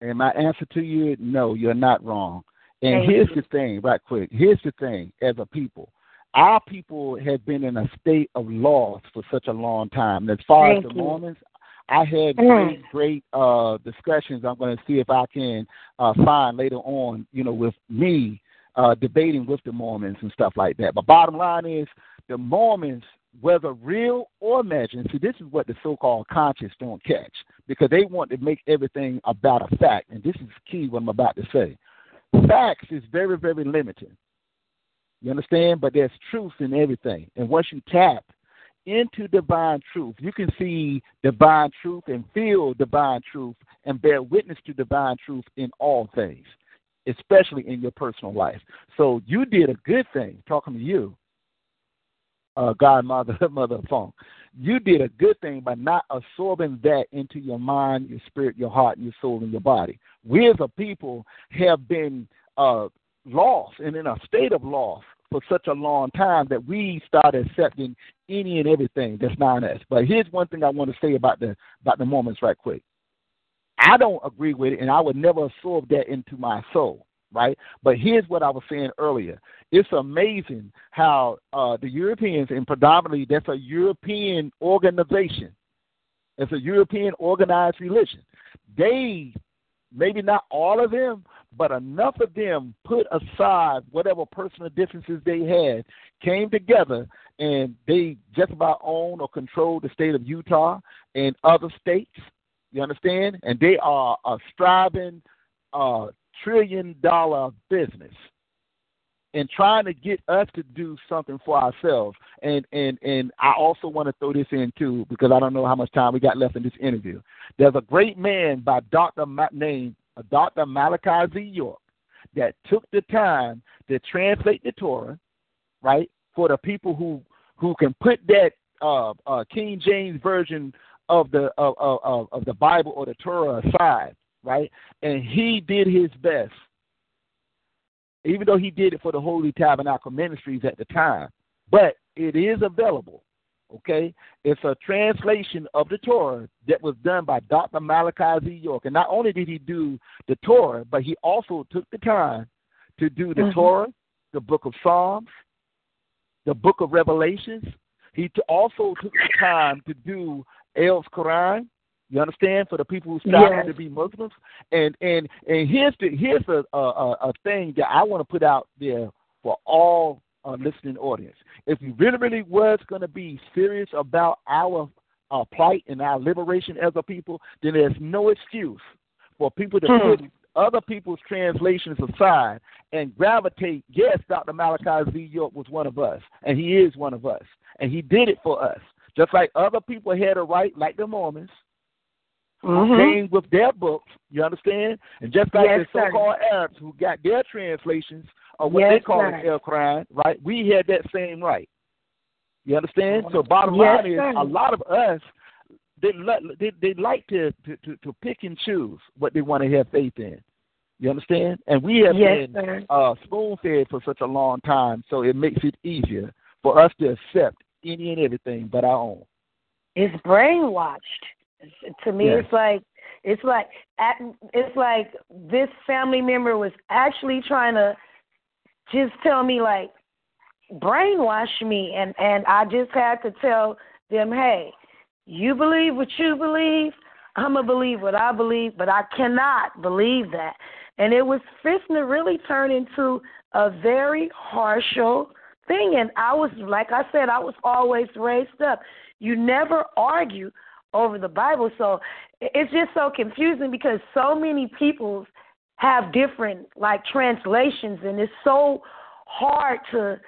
And my answer to you, no, you're not wrong. And Thank here's you. the thing, right quick. Here's the thing, as a people, our people have been in a state of loss for such a long time. As far Thank as the you. Mormons, I had great, great uh, discussions. I'm going to see if I can uh, find later on, you know, with me uh, debating with the Mormons and stuff like that. But bottom line is, the Mormons, whether real or imagined, see, this is what the so-called conscious don't catch because they want to make everything about a fact. And this is key what I'm about to say. Facts is very, very limited. You understand? But there's truth in everything. And once you tap into divine truth, you can see divine truth and feel divine truth and bear witness to divine truth in all things, especially in your personal life. So you did a good thing, talking to you, uh, Godmother, Mother of Funk. You did a good thing by not absorbing that into your mind, your spirit, your heart, your soul, and your body. We as a people have been uh, lost and in a state of loss for such a long time that we start accepting any and everything that's not us. But here's one thing I want to say about the about the Mormons right quick. I don't agree with it and I would never absorb that into my soul, right? But here's what I was saying earlier. It's amazing how uh, the Europeans and predominantly that's a European organization. It's a European organized religion. They maybe not all of them, but enough of them put aside whatever personal differences they had, came together, and they just about own or control the state of Utah and other states. You understand? And they are a striving uh, trillion dollar business and trying to get us to do something for ourselves. And and and I also want to throw this in too because I don't know how much time we got left in this interview. There's a great man by Doctor Ma- named uh, Doctor Malachi Z. York that took the time to translate the Torah, right, for the people who who can put that uh, uh, King James version of the of, of of the Bible or the Torah aside, right? And he did his best even though he did it for the Holy Tabernacle Ministries at the time. But it is available. Okay, it's a translation of the Torah that was done by Dr. Malachi Z. York. And not only did he do the Torah, but he also took the time to do the Mhm. Torah, the Book of Psalms, the Book of Revelations. He t- also took the time to do El's Quran, You understand? For the people who started Yes. to be Muslims, and and and here's the here's a a, a thing that I want to put out there for all uh, listening audience. If we really really was going to be serious about our uh, plight and our liberation as a people, then there's no excuse for people to Hmm. put other people's translations aside and gravitate. Yes, Dr. Malachi Z. York was one of us, and he is one of us, and he did it for us. Just like other people had a right, like the Mormons, Mhm. came with their books, you understand? And just like Yes, the so-called Arabs who got their translations of what Yes, they call an El Quran, right? We had that same right. You understand? So bottom Yes, line is, sir. a lot of us they they they like to, to to to pick and choose what they want to have faith in. You understand? And we have Yes, been sir. uh, spoon fed for such a long time, so it makes it easier for us to accept any and everything but our own. It's brainwashed. To me, Yes. it's like it's like it's like this family member was actually trying to just tell me like brainwash me, and and I just had to tell them, hey, you believe what you believe. I'm gonna believe what I believe, but I cannot believe that. And it was fixing to really turn into a very harshal thing. And I was, like I said, I was always raised up. You never argue over the Bible. So it's just so confusing because so many people have different like translations and it's so hard to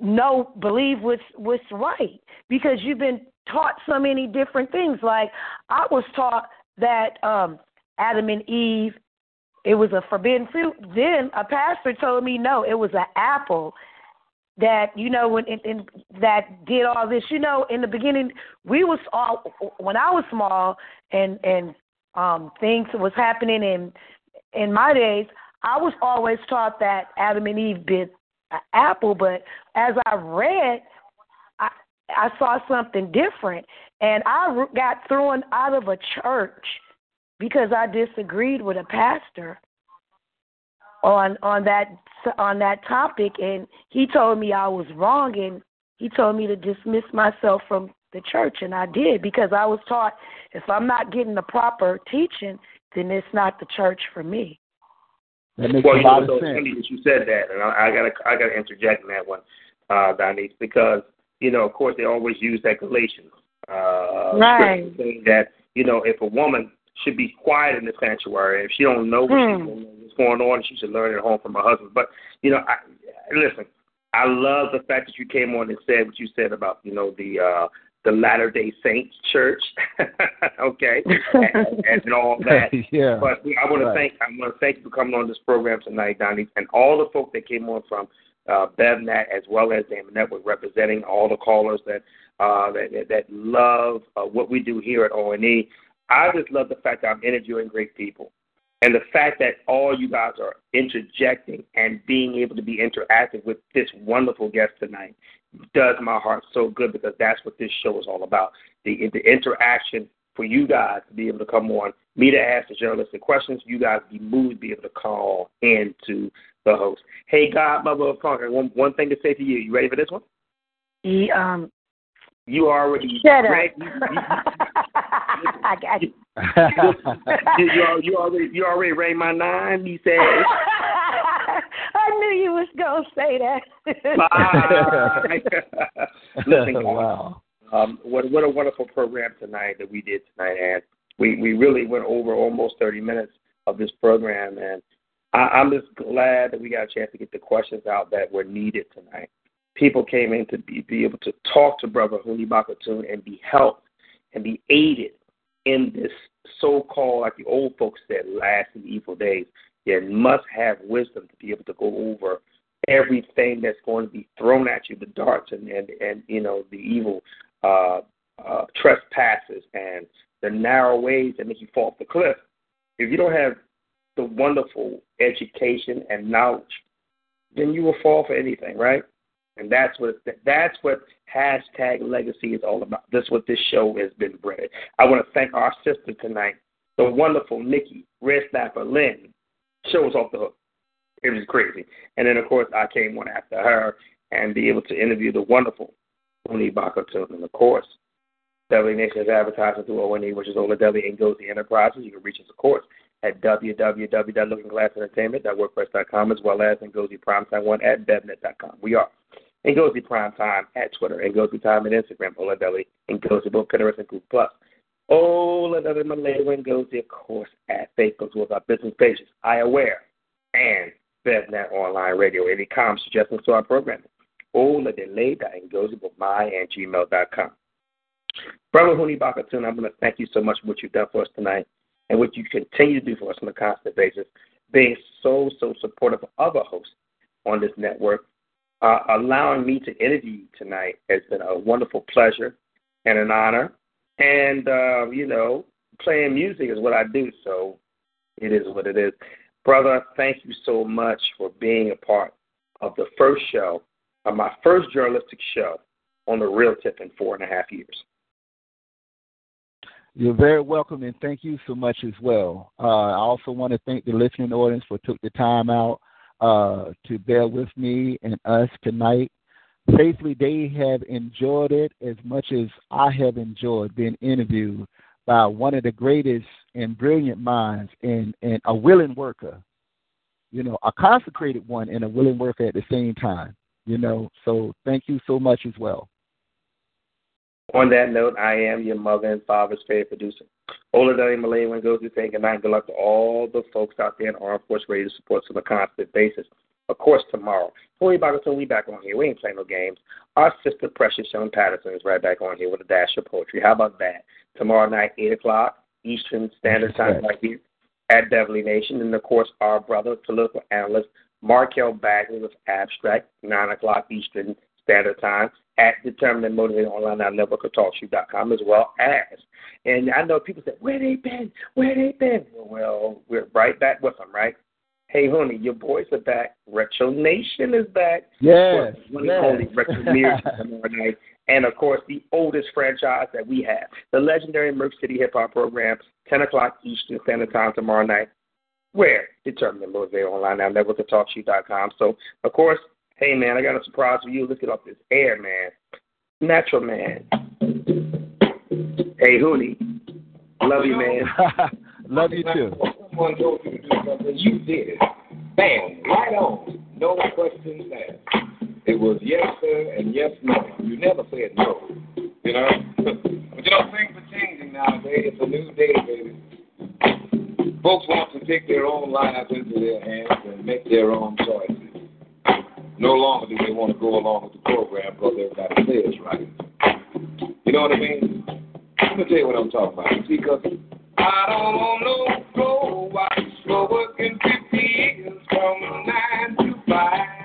know believe what's what's right because you've been taught so many different things. Like I was taught that um Adam and Eve it was a forbidden fruit. Then a pastor told me no, it was an apple that you know when in, that did all this. You know, in the beginning, we was all when I was small and and um things was happening in in my days. I was always taught that Adam and Eve bit an apple, but as I read, I I saw something different, and I got thrown out of a church because I disagreed with a pastor on on that on that topic and he told me I was wrong and he told me to dismiss myself from the church and I did because I was taught if I'm not getting the proper teaching then it's not the church for me. That makes well, a you know, lot so of it's sense. funny that you said that, and I, I gotta I gotta interject in that one, uh, Donnie, because you know, of course, they always use that Galatians uh, Right. scripture saying that you know if a woman should be quiet in the sanctuary, if she don't know what Hmm. she's, what's going on, she should learn at home from her husband. But you know, I, listen, I love the fact that you came on and said what you said about you know the uh, the Latter Day Saints Church, okay, and, and all that. yeah. But I want to thank I want to thank you for coming on this program tonight, Donnie, and all the folks that came on from uh, BevNat as well as the Network, representing all the callers that uh, that, that love uh, what we do here at ONE. I just love the fact that I'm interviewing great people, and the fact that all you guys are interjecting and being able to be interactive with this wonderful guest tonight does my heart so good because that's what this show is all about. The the interaction for you guys to be able to come on, me to ask the journalistic questions, you guys be moved to be able to call in to the host. Hey, Godmother of Conquer, one, one thing to say to you. You ready for this one? He um You already shut up. read- you, you, I got you. You, you, already you already rang my nine. He said, I knew you was gonna say that. Listen, guys, wow. Um, what what a wonderful program tonight that we did tonight, and we we really went over almost thirty minutes of this program, and I, I'm just glad that we got a chance to get the questions out that were needed tonight. People came in to be, be able to talk to Brother Huni Bak Atun and be helped and be aided in this so-called, like the old folks said, last and evil days. You must have wisdom to be able to go over everything that's going to be thrown at you, the darts and and, and you know the evil uh, uh, trespasses and the narrow ways that make you fall off the cliff. If you don't have the wonderful education and knowledge, then you will fall for anything, right? And that's what that's what hashtag legacy is all about. That's what this show has been bred. I want to thank our sister tonight, the wonderful Nikki Red Snapper Lynn. Show was off the hook. It was crazy. And then of course I came one after her and be able to interview the wonderful Huni Bak Atun. And of course, Deli Nation is advertising through O&E, which is Ola Deli Ngozi Enterprises. You can reach us, of course, at www.lookingglassentertainment.wordpress.com as well as Ngozi Primetime1 at bevnet.com. We are Ngozi Primetime at Twitter, Ngozi Time at Instagram, Ola Deli, Ngozi both Pinterest and Google Plus. Ola Deli Malay Ngozi, of course, at Facebook with our business pages, iAware, and BevNat Online Radio. Any comments, suggestions to our programming? Ola Deli Ngozi with my and gmail.com. Brother Huni Bak Atun, I'm going to thank you so much for what you've done for us tonight and what you continue to do for us on a constant basis, being so, so supportive of other hosts on this network. Uh, allowing me to interview you tonight has been a wonderful pleasure and an honor. And, uh, you know, playing music is what I do, so it is what it is. Brother, thank you so much for being a part of the first show, of my first journalistic show on the real tip in four and a half years. You're very welcome, and thank you so much as well. Uh, I also want to thank the listening audience for took the time out uh, to bear with me and us tonight. Faithfully, they have enjoyed it as much as I have enjoyed being interviewed by one of the greatest and brilliant minds and, and a willing worker. You know, a consecrated one and a willing worker at the same time. You know, so thank you so much as well. On that note, I am your mother and father's favorite producer. Ola Deli Malay when goes to saying good night and good luck to all the folks out there in Armed Force Radio support on a constant basis. Of course, tomorrow. Tori Bagaton, we back on here. We ain't playing no games. Our sister Precious Young Patterson is right back on here with a dash of poetry. How about that? Tomorrow night, 8 o'clock, Eastern Standard Time, right here at Beverly Nation. And of course, our brother, political analyst, Markel Bagley with Abstract, 9 o'clock Eastern Standard Time at Determined and Motivated Online at networkoftalkshoe.com as well as. And I know people say, where they been? Where they been? Well, we're right back with them, right? Hey, honey, your boys are back. Retro Nation is back. Yes. One yes. only Retro tomorrow night. And of course, the oldest franchise that we have, the legendary Merc City Hip Hop program, 10 o'clock Eastern Standard Time tomorrow night. Where? Determined and Motivated Online at networkoftalkshoe.com. So, of course, Hey man, I got a surprise for you. Look it up this air, man. Natural man. Hey Hootie. Love you, man. Love you too. Someone told you to do something, you did it. Bam, right on. No questions asked. It was yes sir and yes no. You never said no. You know? but you know, things are changing nowadays. It's a new day, baby. Folks want to take their own lives into their hands and make their own choices. No longer do they want to go along with the program because everybody says right. You know what I mean? Let me tell you what I'm talking about. See, because I don't want no watch, working 50 years from 9 to 5.